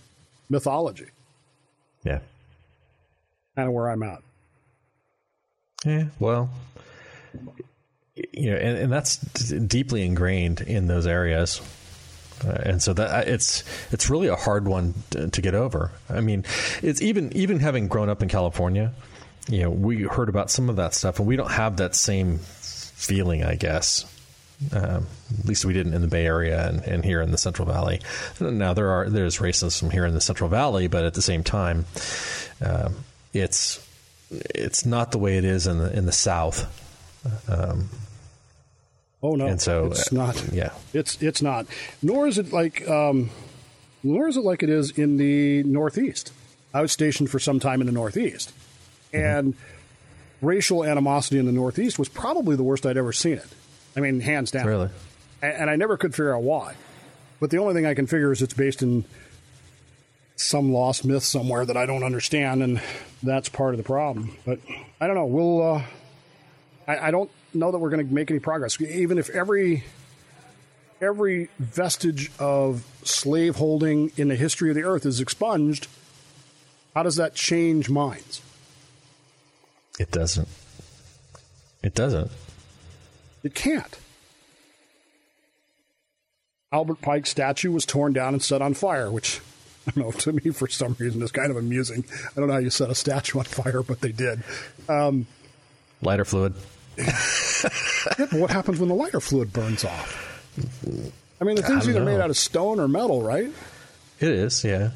mythology, Yeah. kind of where I'm at. Yeah. Well, you know, and, and that's d- deeply ingrained in those areas. Uh, and so that it's it's really a hard one to, to get over. I mean, it's even even having grown up in California, you know, we heard about some of that stuff, and we don't have that same feeling, I guess. Um, at least we didn't in the Bay Area and, and here in the Central Valley. Now there are there's racism here in the Central Valley, but at the same time, um, it's it's not the way it is in the in the South. Um, Oh no, And so, it's uh, not. yeah. it's it's not. Nor is it like, um, nor is it like it is in the Northeast. I was stationed for some time in the Northeast, Mm-hmm. and racial animosity in the Northeast was probably the worst I'd ever seen it. I mean, hands down. Really? and, and I never could figure out why. But the only thing I can figure is it's based in some lost myth somewhere that I don't understand, and that's part of the problem. But I don't know. We'll. Uh, I, I don't know that we're going to make any progress, even if every every vestige of slaveholding in the history of the earth is expunged. How does that change minds? it doesn't. It doesn't. It can't. Albert Pike's statue was torn down and set on fire, which [laughs] I don't know to me for some reason is kind of amusing. I don't know how you set a statue on fire, but they did. Um, Lighter fluid. [laughs] yeah, but what happens when the lighter fluid burns off? I mean, the thing's either made out of stone or metal, right? It is, yeah.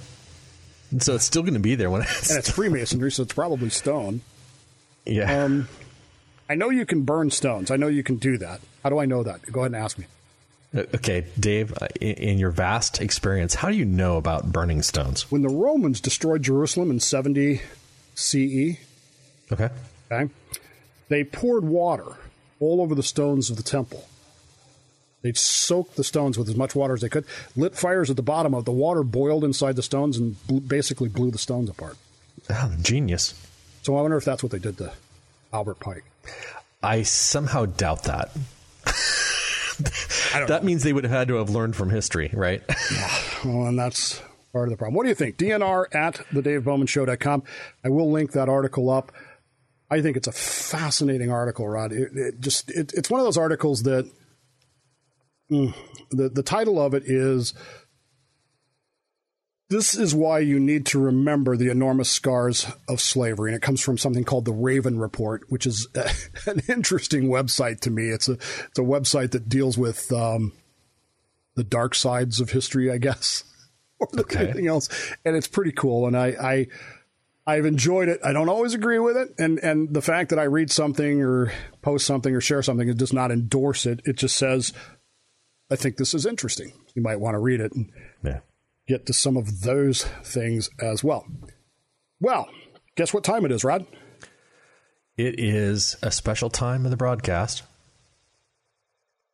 So it's still going to be there when it's. And it's Freemasonry, so it's probably stone. yeah. Um, I know you can burn stones. I know you can do that. How do I know that? Go ahead and ask me. Uh, okay, Dave, uh, in, in your vast experience, how do you know about burning stones? When the Romans destroyed Jerusalem in 70 CE, Okay. okay, they poured water all over the stones of the temple. They soaked the stones with as much water as they could, lit fires at the bottom of it. The water boiled inside the stones and blew, basically blew the stones apart. Oh, genius. So I wonder if that's what they did to Albert Pike. I somehow doubt that. I don't That means they would have had to have learned from history, right? yeah. [sighs] Well, and that's part of the problem. What do you think? DNR at thedavebowmanshow.com. I will link that article up. I think it's a fascinating article, Rod. It, it just it, it's one of those articles that mm, the the title of it is this is why you need to remember the enormous scars of slavery. And it comes from something called the Raven Report, which is [laughs] an interesting website to me. It's a, it's a website that deals with um, the dark sides of history, I guess, [laughs] or Okay. anything else. And it's pretty cool. And I, I, I've enjoyed it. I don't always agree with it. And, and the fact that I read something or post something or share something, it does not endorse it. It just says, I think this is interesting. You might want to read it. And, yeah. Get to some of those things as well. Well, guess what time it is, Rod? It is a special time in the broadcast,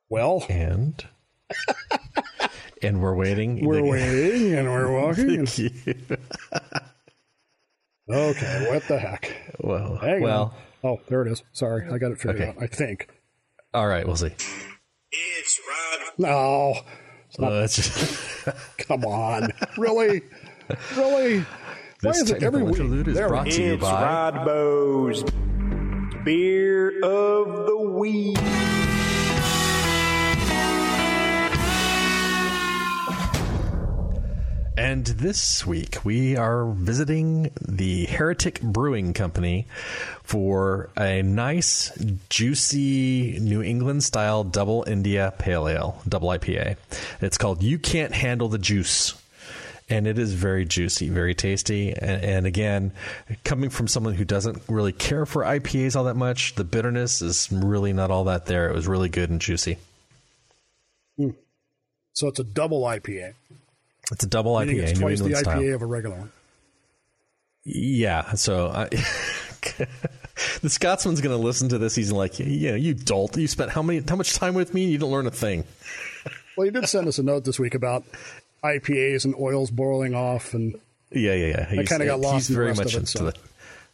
Well, and [laughs] and we're waiting. we're [laughs] waiting and we're walking. and- [laughs] okay, what the heck? Well, Hang well, on. Oh, there it is. Sorry, I got it figured Okay. out. I think. all right. We'll see. It's Rod. No, Uh, it's just, [laughs] come on, [laughs] really, really. Why this is it every technical week? is There we brought to you It's by. Rod Bow's Beer of the Week. And this week we are visiting the Heretic Brewing Company for a nice, juicy New England style double India Pale Ale, double IPA. It's called You Can't Handle the Juice. And it is very juicy, very tasty. And, and again, coming from someone who doesn't really care for IPAs all that much, the bitterness is really not all that there. It was really good and juicy. Hmm. So it's a double IPA. It's a double IPA, it's twice the IPA style. of a regular one. Yeah, so I, [laughs] the Scotsman's going to listen to this. He's like, "Yeah, you dolt! You spent how many how much time with me? and You didn't learn a thing." [laughs] Well, you did send us a note this week about IPAs and oils boiling off, and Yeah, yeah, yeah. He's- kinda got lost He's in the very much of it, into so. it.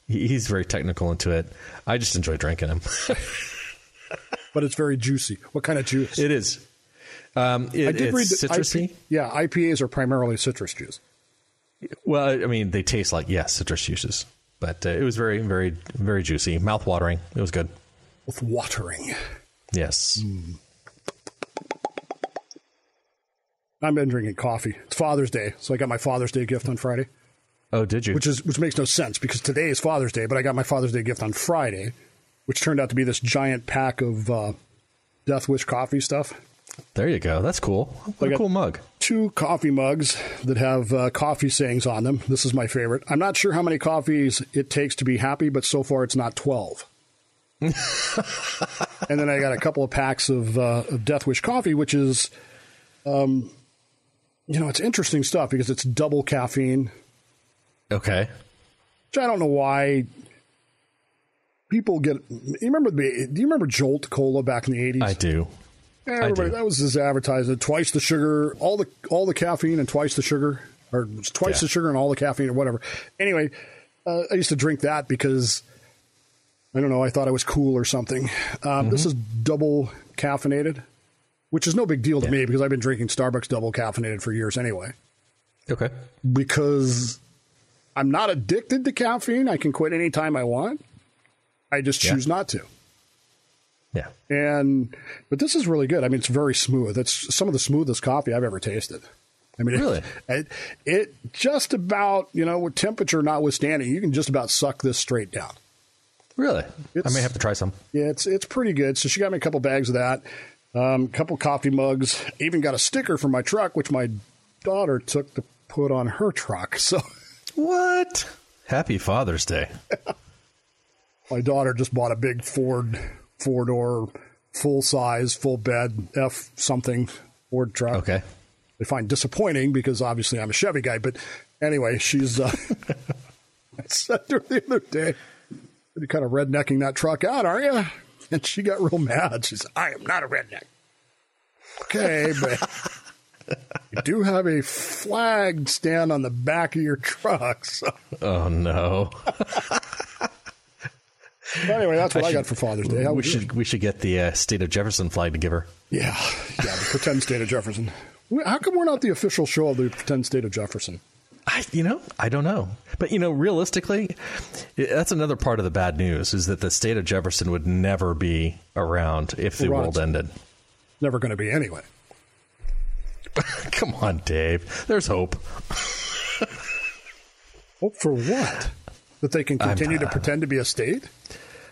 He's very technical into it. I just enjoy drinking him. [laughs] but it's very juicy. What kind of juice? it is. Um, it, I did it's read citrusy. IP yeah, IPAs are primarily citrus juice. Well, I mean, they taste like yes, citrus juices, but uh, it was very, very, very juicy, mouth watering. It was good. with watering. Yes. Hmm. I've been drinking coffee. It's Father's Day, so I got my Father's Day gift on Friday, Oh, did you? which is which makes no sense because today is Father's Day, but I got my Father's Day gift on Friday, which turned out to be this giant pack of uh, Death Wish coffee stuff. There you go. That's cool. What a cool mug. Two coffee mugs that have uh, coffee sayings on them. This is my favorite. I'm not sure how many coffees it takes to be happy, but so far it's not 12. [laughs] and then I got a couple of packs of, uh, of Death Wish coffee, which is, um, you know, it's interesting stuff because it's double caffeine, Okay. which I don't know why people get. You remember? the- Do you remember Jolt Cola back in the 80s? I do. Yeah, everybody, that was his advertisement. Twice the sugar, all the all the caffeine, and twice the sugar, or twice Yeah. the sugar and all the caffeine, or whatever. Anyway, uh, I used to drink that because I don't know. I thought I was cool or something. Um, This Mm-hmm. is double caffeinated, which is no big deal to Yeah. me because I've been drinking Starbucks double caffeinated for years anyway. Okay. Because I'm not addicted to caffeine. I can quit anytime I want. I just Yeah. choose not to. Yeah. And but this is really good. I mean, it's very smooth. It's some of the smoothest coffee I've ever tasted. I mean, Really? it, [laughs] it, it just about you know with temperature notwithstanding, you can just about suck this straight down. Really? I may have to try some. Yeah, it's it's pretty good. So she got me a couple bags of that, a um, couple coffee mugs. Even got a sticker for my truck, which my daughter took to put on her truck. [laughs] So What? Happy Father's Day. [laughs] my daughter just bought a big Ford four door, full size, full bed F something Ford truck. Okay. They find disappointing because obviously I'm a Chevy guy. But anyway, she's. Uh, [laughs] I said to her the other day, "You're kind of rednecking that truck out, aren't you?" And she got real mad. She said, "I am not a redneck." Okay, [laughs] but you do have a flag stand on the back of your truck. So Oh no. [laughs] anyway, that's what I, should- got for Father's Day. How we should we should get the uh, state of Jefferson flag to give her. Yeah, yeah, the pretend state of Jefferson. How come we're not the official show of the pretend state of Jefferson? I, you know, I don't know, but you know, realistically, that's another part of the bad news is that the state of Jefferson would never be around if the world ended. Never going to be anyway. [laughs] Come on, Dave. There's hope. [laughs] Hope for what? That they can continue to pretend to be a state?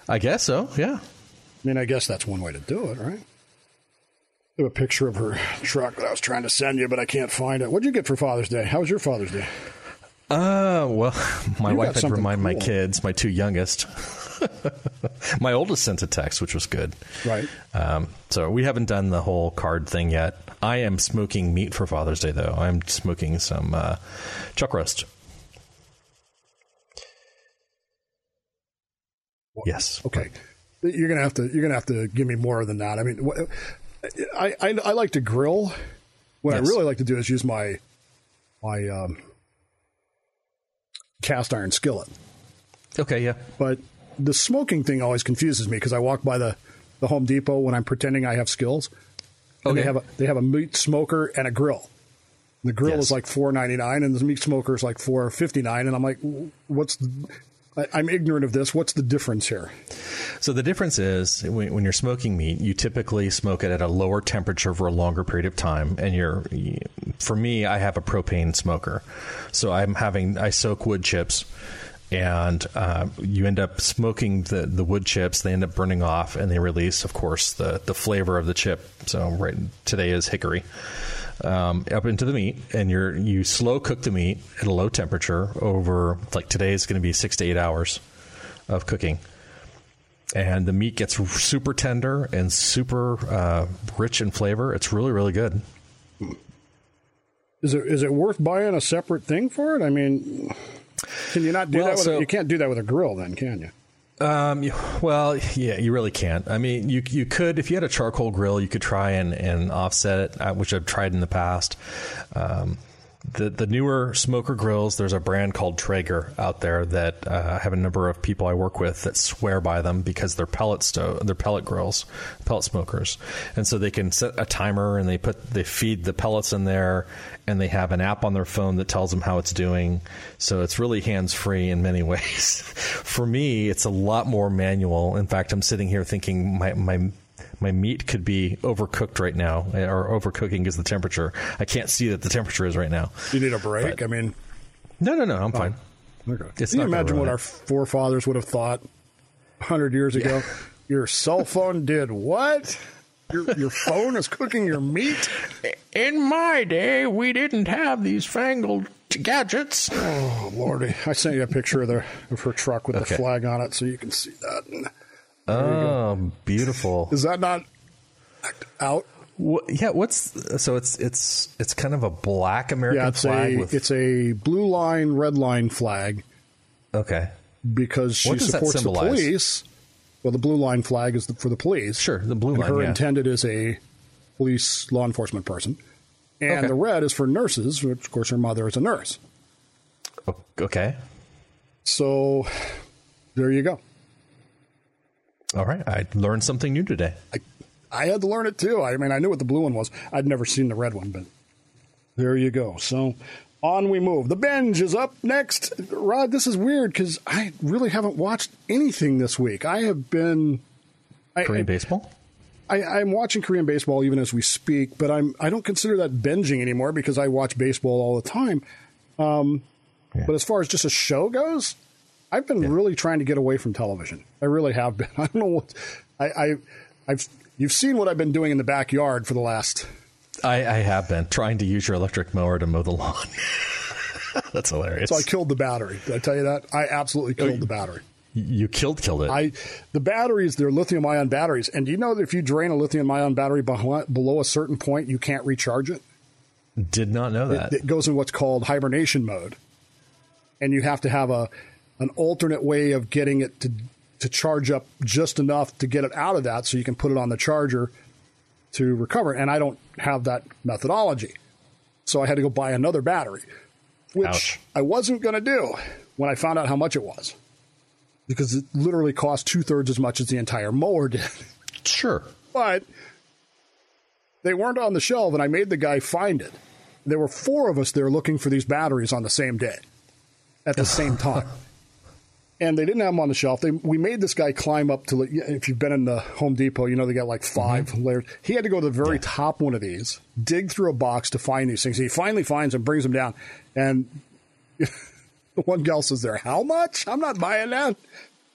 I guess so. Yeah. I mean, I guess that's one way to do it, right? I have a picture of her truck that I was trying to send you, but I can't find it. What'd you get for Father's Day? How was your Father's Day? Uh, well, [laughs] my You wife had to remind my kids, my two youngest. [laughs] my oldest sent a text, which was good. Right. Um, so we haven't done the whole card thing yet. I am smoking meat for Father's Day, though. I'm smoking some uh, chuck roast. Yes. Okay. You're gonna have to. You're gonna have to give me more than that. I mean, I, I I like to grill. What I really like to do is use my my um, cast iron skillet. Okay. Yeah. But the smoking thing always confuses me because I walk by the, the Home Depot when I'm pretending I have skills. And Okay. they have a they have a meat smoker and a grill. The grill Yes. is like four ninety nine, and the meat smoker is like four fifty nine. And I'm like, what's? I, I'm ignorant of this. What's the difference here? So the difference is when, when you're smoking meat, you typically smoke it at a lower temperature for a longer period of time. And you're, for me, I have a propane smoker, so I'm having I soak wood chips, and uh, you end up smoking the the wood chips. They end up burning off, and they release, of course, the the flavor of the chip. So right today is hickory. Um, up into the meat, and you're you slow cook the meat at a low temperature over like today is going to be six to eight hours of cooking and the meat gets super tender and super uh, rich in flavor. It's really, really good. Is it is it worth buying a separate thing for it? I mean, can you not do Well, that? With so- a, you can't do that with a grill, then, can you? Um, well, yeah, you really can't. I mean, you you could if you had a charcoal grill, you could try and, and offset it, uh, which I've tried in the past. Um, the the newer smoker grills, there's a brand called Traeger out there that uh, I have a number of people I work with that swear by them because they're pellet stove, they're pellet grills, pellet smokers, and so they can set a timer and they put they feed the pellets in there, and they have an app on their phone that tells them how it's doing. So it's really hands free in many [laughs] ways. For me, it's a lot more manual. In fact, I'm sitting here thinking my my my meat could be overcooked right now, eh, or overcooking is the temperature. I can't see that the temperature is right now. You need a break. I mean, No, no, no, I'm oh, fine. okay. It's Can you imagine what ruin our forefathers would have thought hundred years ago? [laughs] Your cell phone did what? Your your phone is cooking your meat. In my day, we didn't have these fangled gadgets. Oh lordy! I sent you a picture of the of her truck with Okay. the flag on it, so you can see that. Oh, beautiful. Is that not out? What, yeah, what's so it's it's it's kind of a black American Yeah, it's flag a with it's a blue line, red line flag okay. because she What does that supports the police. Well, the blue line flag is the, for the police. Sure, the blue and line, Her yeah. intended is a police law enforcement person, and Okay. the red is for nurses. Which, of course, her mother is a nurse. Okay. So there you go. All right. I learned something new today. I, I had to learn it too. I mean, I knew what the blue one was. I'd never seen the red one, but there you go. So on we move. The binge is up next. Rod, this is weird because I really haven't watched anything this week. I have been. Korean baseball? I, I'm watching Korean baseball even as we speak, but I'm I don't consider that binging anymore because I watch baseball all the time. Um, But as far as just a show goes, I've been really trying to get away from television. I really have been. [laughs] I don't know what I, I I've you've seen what I've been doing in the backyard for the last. I, I have been trying to use your electric mower to mow the lawn. [laughs] That's hilarious. So I killed the battery. Did I tell you that? I absolutely Oh, killed the battery. You killed killed it. I the batteries they're lithium ion batteries, and do you know that if you drain a lithium ion battery below a certain point, you can't recharge it. Did not know that. It, it goes in what's called hibernation mode, and you have to have a an alternate way of getting it to to charge up just enough to get it out of that, so you can put it on the charger to recover. And I don't have that methodology, so I had to go buy another battery, which Ouch. I wasn't going to do when I found out how much it was, because it literally cost two thirds as much as the entire mower did. Sure. But they weren't on the shelf, and I made the guy find it. There were four of us there looking for these batteries on the same day, at the same [laughs] time. And they didn't have them on the shelf. They, we made this guy climb up to, if you've been in the Home Depot, you know they got like 5 mm-hmm. layers. He had to go to the very top one of these, dig through a box to find these things. He finally finds them, brings them down. And the [laughs] one gal says there, how much? I'm not buying that.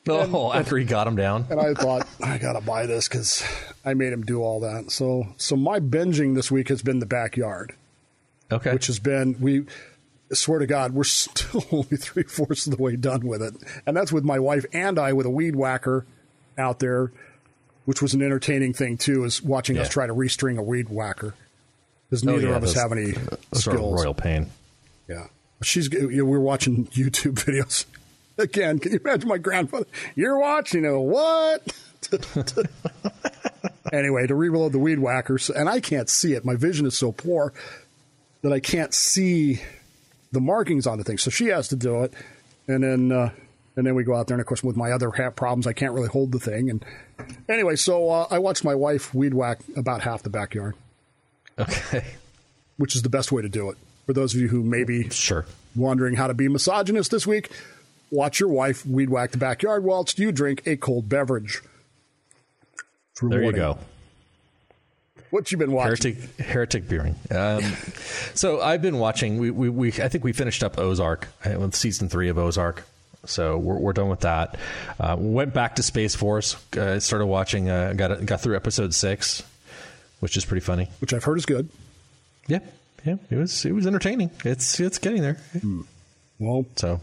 Oh, [laughs] after he got him down. And I thought [laughs] I gotta buy this because I made him do all that. So, so my binging this week has been the backyard, Okay. which has been we. Swear to God, we're [laughs] still only three fourths of the way done with it, and that's with my wife and I with a weed whacker out there, which was an entertaining thing too. Is watching us try to restring a weed whacker because Oh, neither yeah, of us have any skills. royal pain. Yeah. She's, you know, we're watching [laughs] YouTube videos. Again, can you imagine my grandfather? You're watching a what? [laughs] anyway, to reload the weed whackers, and I can't see it. My vision is so poor that I can't see the markings on the thing. So she has to do it, and then uh, and then we go out there. And of course, with my other hat problems, I can't really hold the thing. And anyway, so uh, I watched my wife weed whack about half the backyard, Okay. which is the best way to do it. For those of you who maybe Sure. wondering how to be misogynist this week, watch your wife weed whack the backyard whilst you drink a cold beverage. There you go. What you been watching? Heretic, heretic beering. Um, so I've been watching. We, we, we, I think we finished up Ozark uh, with season three of Ozark. So we're, we're done with that. Uh, went back to Space Force. Uh, started watching. Uh, got got through episode six, which is pretty funny. Which I've heard is good. Yeah, yeah. It was it was entertaining. It's it's getting there. Well, So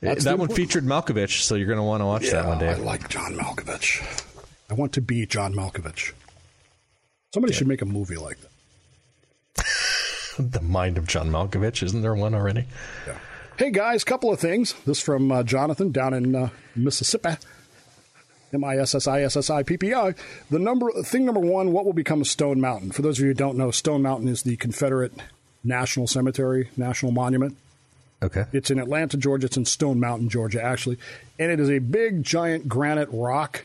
That's that one important- featured Malkovich. So you're going to want to watch yeah, that one, day. I like John Malkovich. I want to be John Malkovich. Somebody should make a movie like that. [laughs] the mind of John Malkovich. Isn't there one already? Hey guys, couple of things. This from uh, Jonathan down in uh, Mississippi. M I S S I S S I P P I. The number thing number one, what will become of Stone Mountain? For those of you who don't know, Stone Mountain is the Confederate National Cemetery, National Monument. Okay. It's in Atlanta, Georgia. It's in Stone Mountain, Georgia, actually. And it is a big, giant granite rock.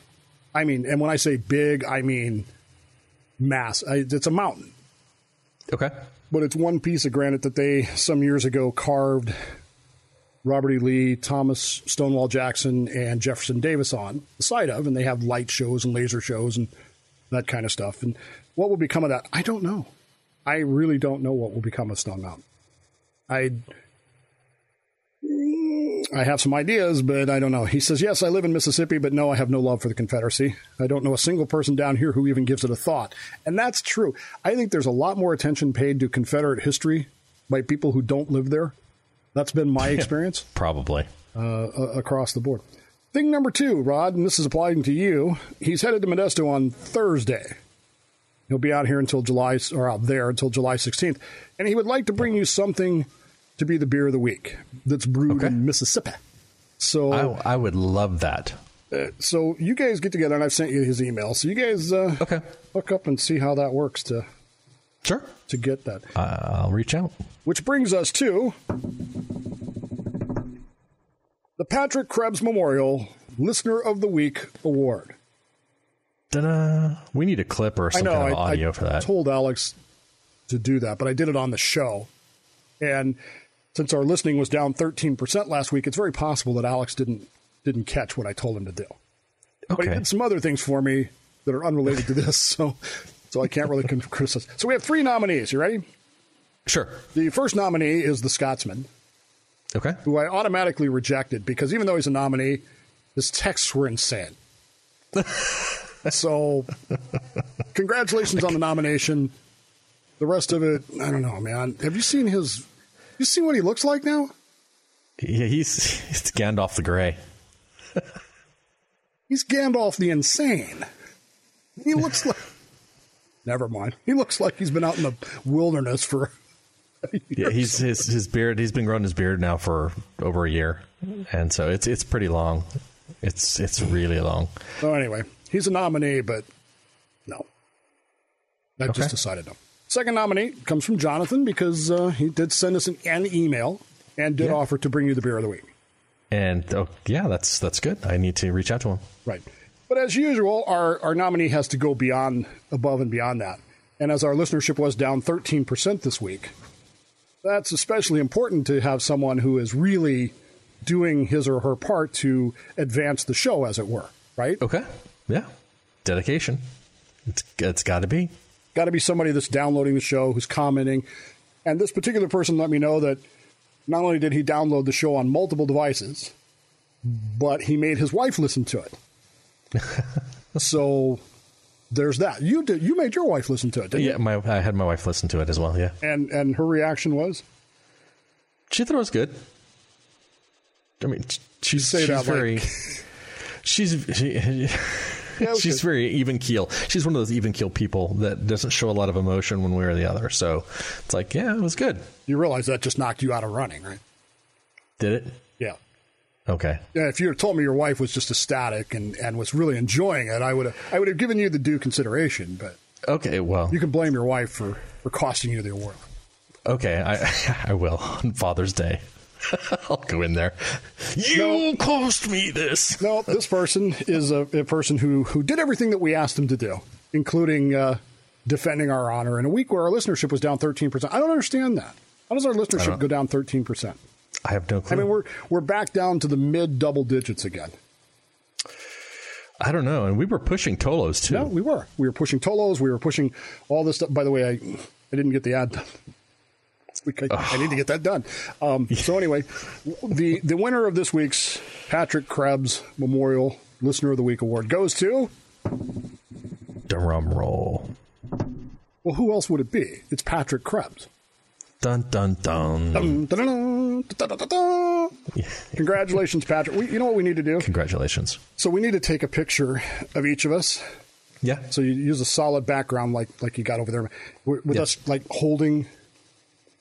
I mean, and when I say big, I mean mass. It's a mountain Okay. but it's one piece of granite that they some years ago carved Robert E. Lee, Thomas Stonewall Jackson, and Jefferson Davis on the site of, and they have light shows and laser shows and that kind of stuff. And what will become of that? I don't know. I really don't know what will become of Stone Mountain. I I have some ideas, but I don't know. He says, Yes, I live in Mississippi, but no, I have no love for the Confederacy. I don't know a single person down here who even gives it a thought. And that's true. I think there's a lot more attention paid to Confederate history by people who don't live there. That's been my [laughs] experience Probably. uh, across the board. Thing number two, Rod, and this is applying to you. He's headed to Modesto on Thursday. He'll be out here until July, or out there until July 16th. And he would like to bring you something to be the beer of the week that's brewed Okay. in Mississippi. So, I, I would love that. uh, so you guys get together, and I've sent you his email. So you guys uh, Okay. hook up and see how that works to Sure. to get that. Uh, I'll reach out. Which brings us to the Patrick Krebs Memorial Listener of the Week Award. Ta-da. We need a clip or some I know. kind of I, audio I for that. told Alex to do that, but I did it on the show. And since our listening was down 13% last week, it's very possible that Alex didn't didn't catch what I told him to do. But he did some other things for me that are unrelated to this, [laughs] so so I can't really criticize. So we have three nominees. You ready? Sure. The first nominee is the Scotsman, Okay. who I automatically rejected because even though he's a nominee, his texts were insane. [laughs] so, congratulations on the nomination. The rest of it, I don't know, man. Have you seen his? You see what he looks like now? Yeah, he's, [laughs] he's Gandalf the Grey. [laughs] He's Gandalf the Insane. He looks like. [laughs] Never mind. He looks like he's been out in the wilderness for. Yeah, he's his his beard. He's been growing his beard now for over a year, and so it's it's pretty long. It's it's really long. So anyway, he's a nominee, but no. I Okay. just decided no. Second nominee comes from Jonathan because uh, he did send us an, an email and did Yeah. offer to bring you the beer of the week. And oh yeah, that's that's good. I need to reach out to him. Right. But as usual, our, our nominee has to go beyond, above and beyond that. And as our listenership was down 13% this week, that's especially important to have someone who is really doing his or her part to advance the show, as it were, right? Okay. Yeah. Dedication. It's it's got to be. Got to be somebody that's downloading the show, who's commenting. And this particular person let me know that not only did he download the show on multiple devices, but he made his wife listen to it. [laughs] so there's that. You did. You made your wife listen to it, didn't Yeah, you? my I had my wife listen to it as well. Yeah, And and her reaction was, she thought it was good. I mean, she's she's that like- very. [laughs] She's she, she's very even keel. She's one of those even keel people that doesn't show a lot of emotion one way or the other. So it's like, yeah, it was good. you realize that just knocked you out of running, right? Did it? Yeah. Okay. Yeah, if you had told me your wife was just ecstatic and, and was really enjoying it, I would have I would have given you the due consideration. But Okay. Well. you can blame your wife for, for costing you the award. Okay. I [laughs] I will on Father's Day. [laughs] I'll go in there. You cost me this. No, this person is a, a person who, who did everything that we asked him to do, including uh, defending our honor in a week where our listenership was down 13%. I don't understand that. How does our listenership go down 13%? I have no clue. I mean, we're, we're back down to the mid double digits again. I don't know. And we were pushing Tolos too. No, we were. We were pushing Tolos. We were pushing all this stuff. By the way, I, I didn't get the ad done. This week I, I need to get that done. Um, so anyway, the the winner of this week's Patrick Krebs Memorial Listener of the Week award goes to. Drum roll. Well, who else would it be? It's Patrick Krebs. Dun dun dun. Dun, dun, dun. [laughs] Congratulations, Patrick. We, you know what we need to do? Congratulations. So we need to take a picture of each of us. Yeah. So you use a solid background like like you got over there with with Yeah. us like holding,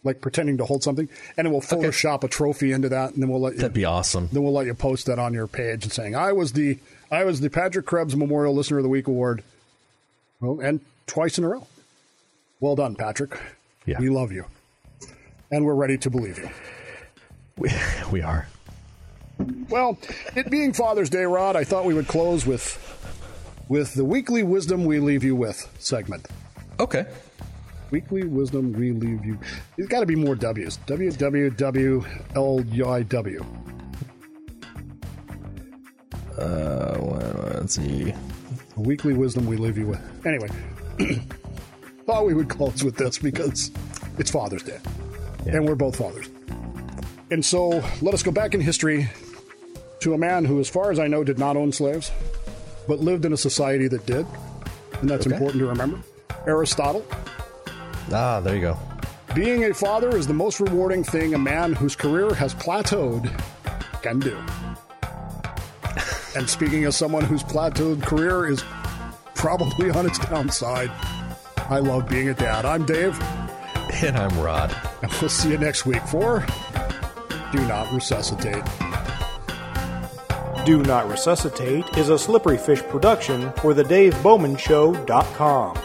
like pretending to hold something, and then we'll Photoshop a trophy into that, and then we'll let you. That'd be awesome. Then we'll let you post that on your page and saying I was the I was the Patrick Krebs Memorial Listener of the Week award. Well, and twice in a row. Well done, Patrick. Yeah. We love you, and we're ready to believe you. We, we are. Well, it being Father's Day, Rod, I thought we would close with with the weekly wisdom we leave you with segment. Okay. Weekly wisdom we leave you. There's got to be more W's. W W W L I W. Uh, let's see. Weekly wisdom we leave you with. Anyway, [clears throat] thought we would close with this because it's Father's Day, and we're both fathers. And so, let us go back in history to a man who, as far as I know, did not own slaves, but lived in a society that did, and that's Okay. important to remember. Aristotle. Ah, there you go. Being a father is the most rewarding thing a man whose career has plateaued can do. and speaking as someone whose plateaued career is probably on its downside, I love being a dad. I'm Dave, And I'm Rod. and we'll see you next week for Do Not Resuscitate. Do Not Resuscitate is a Slippery Fish production for the DaveBowmanShow.com.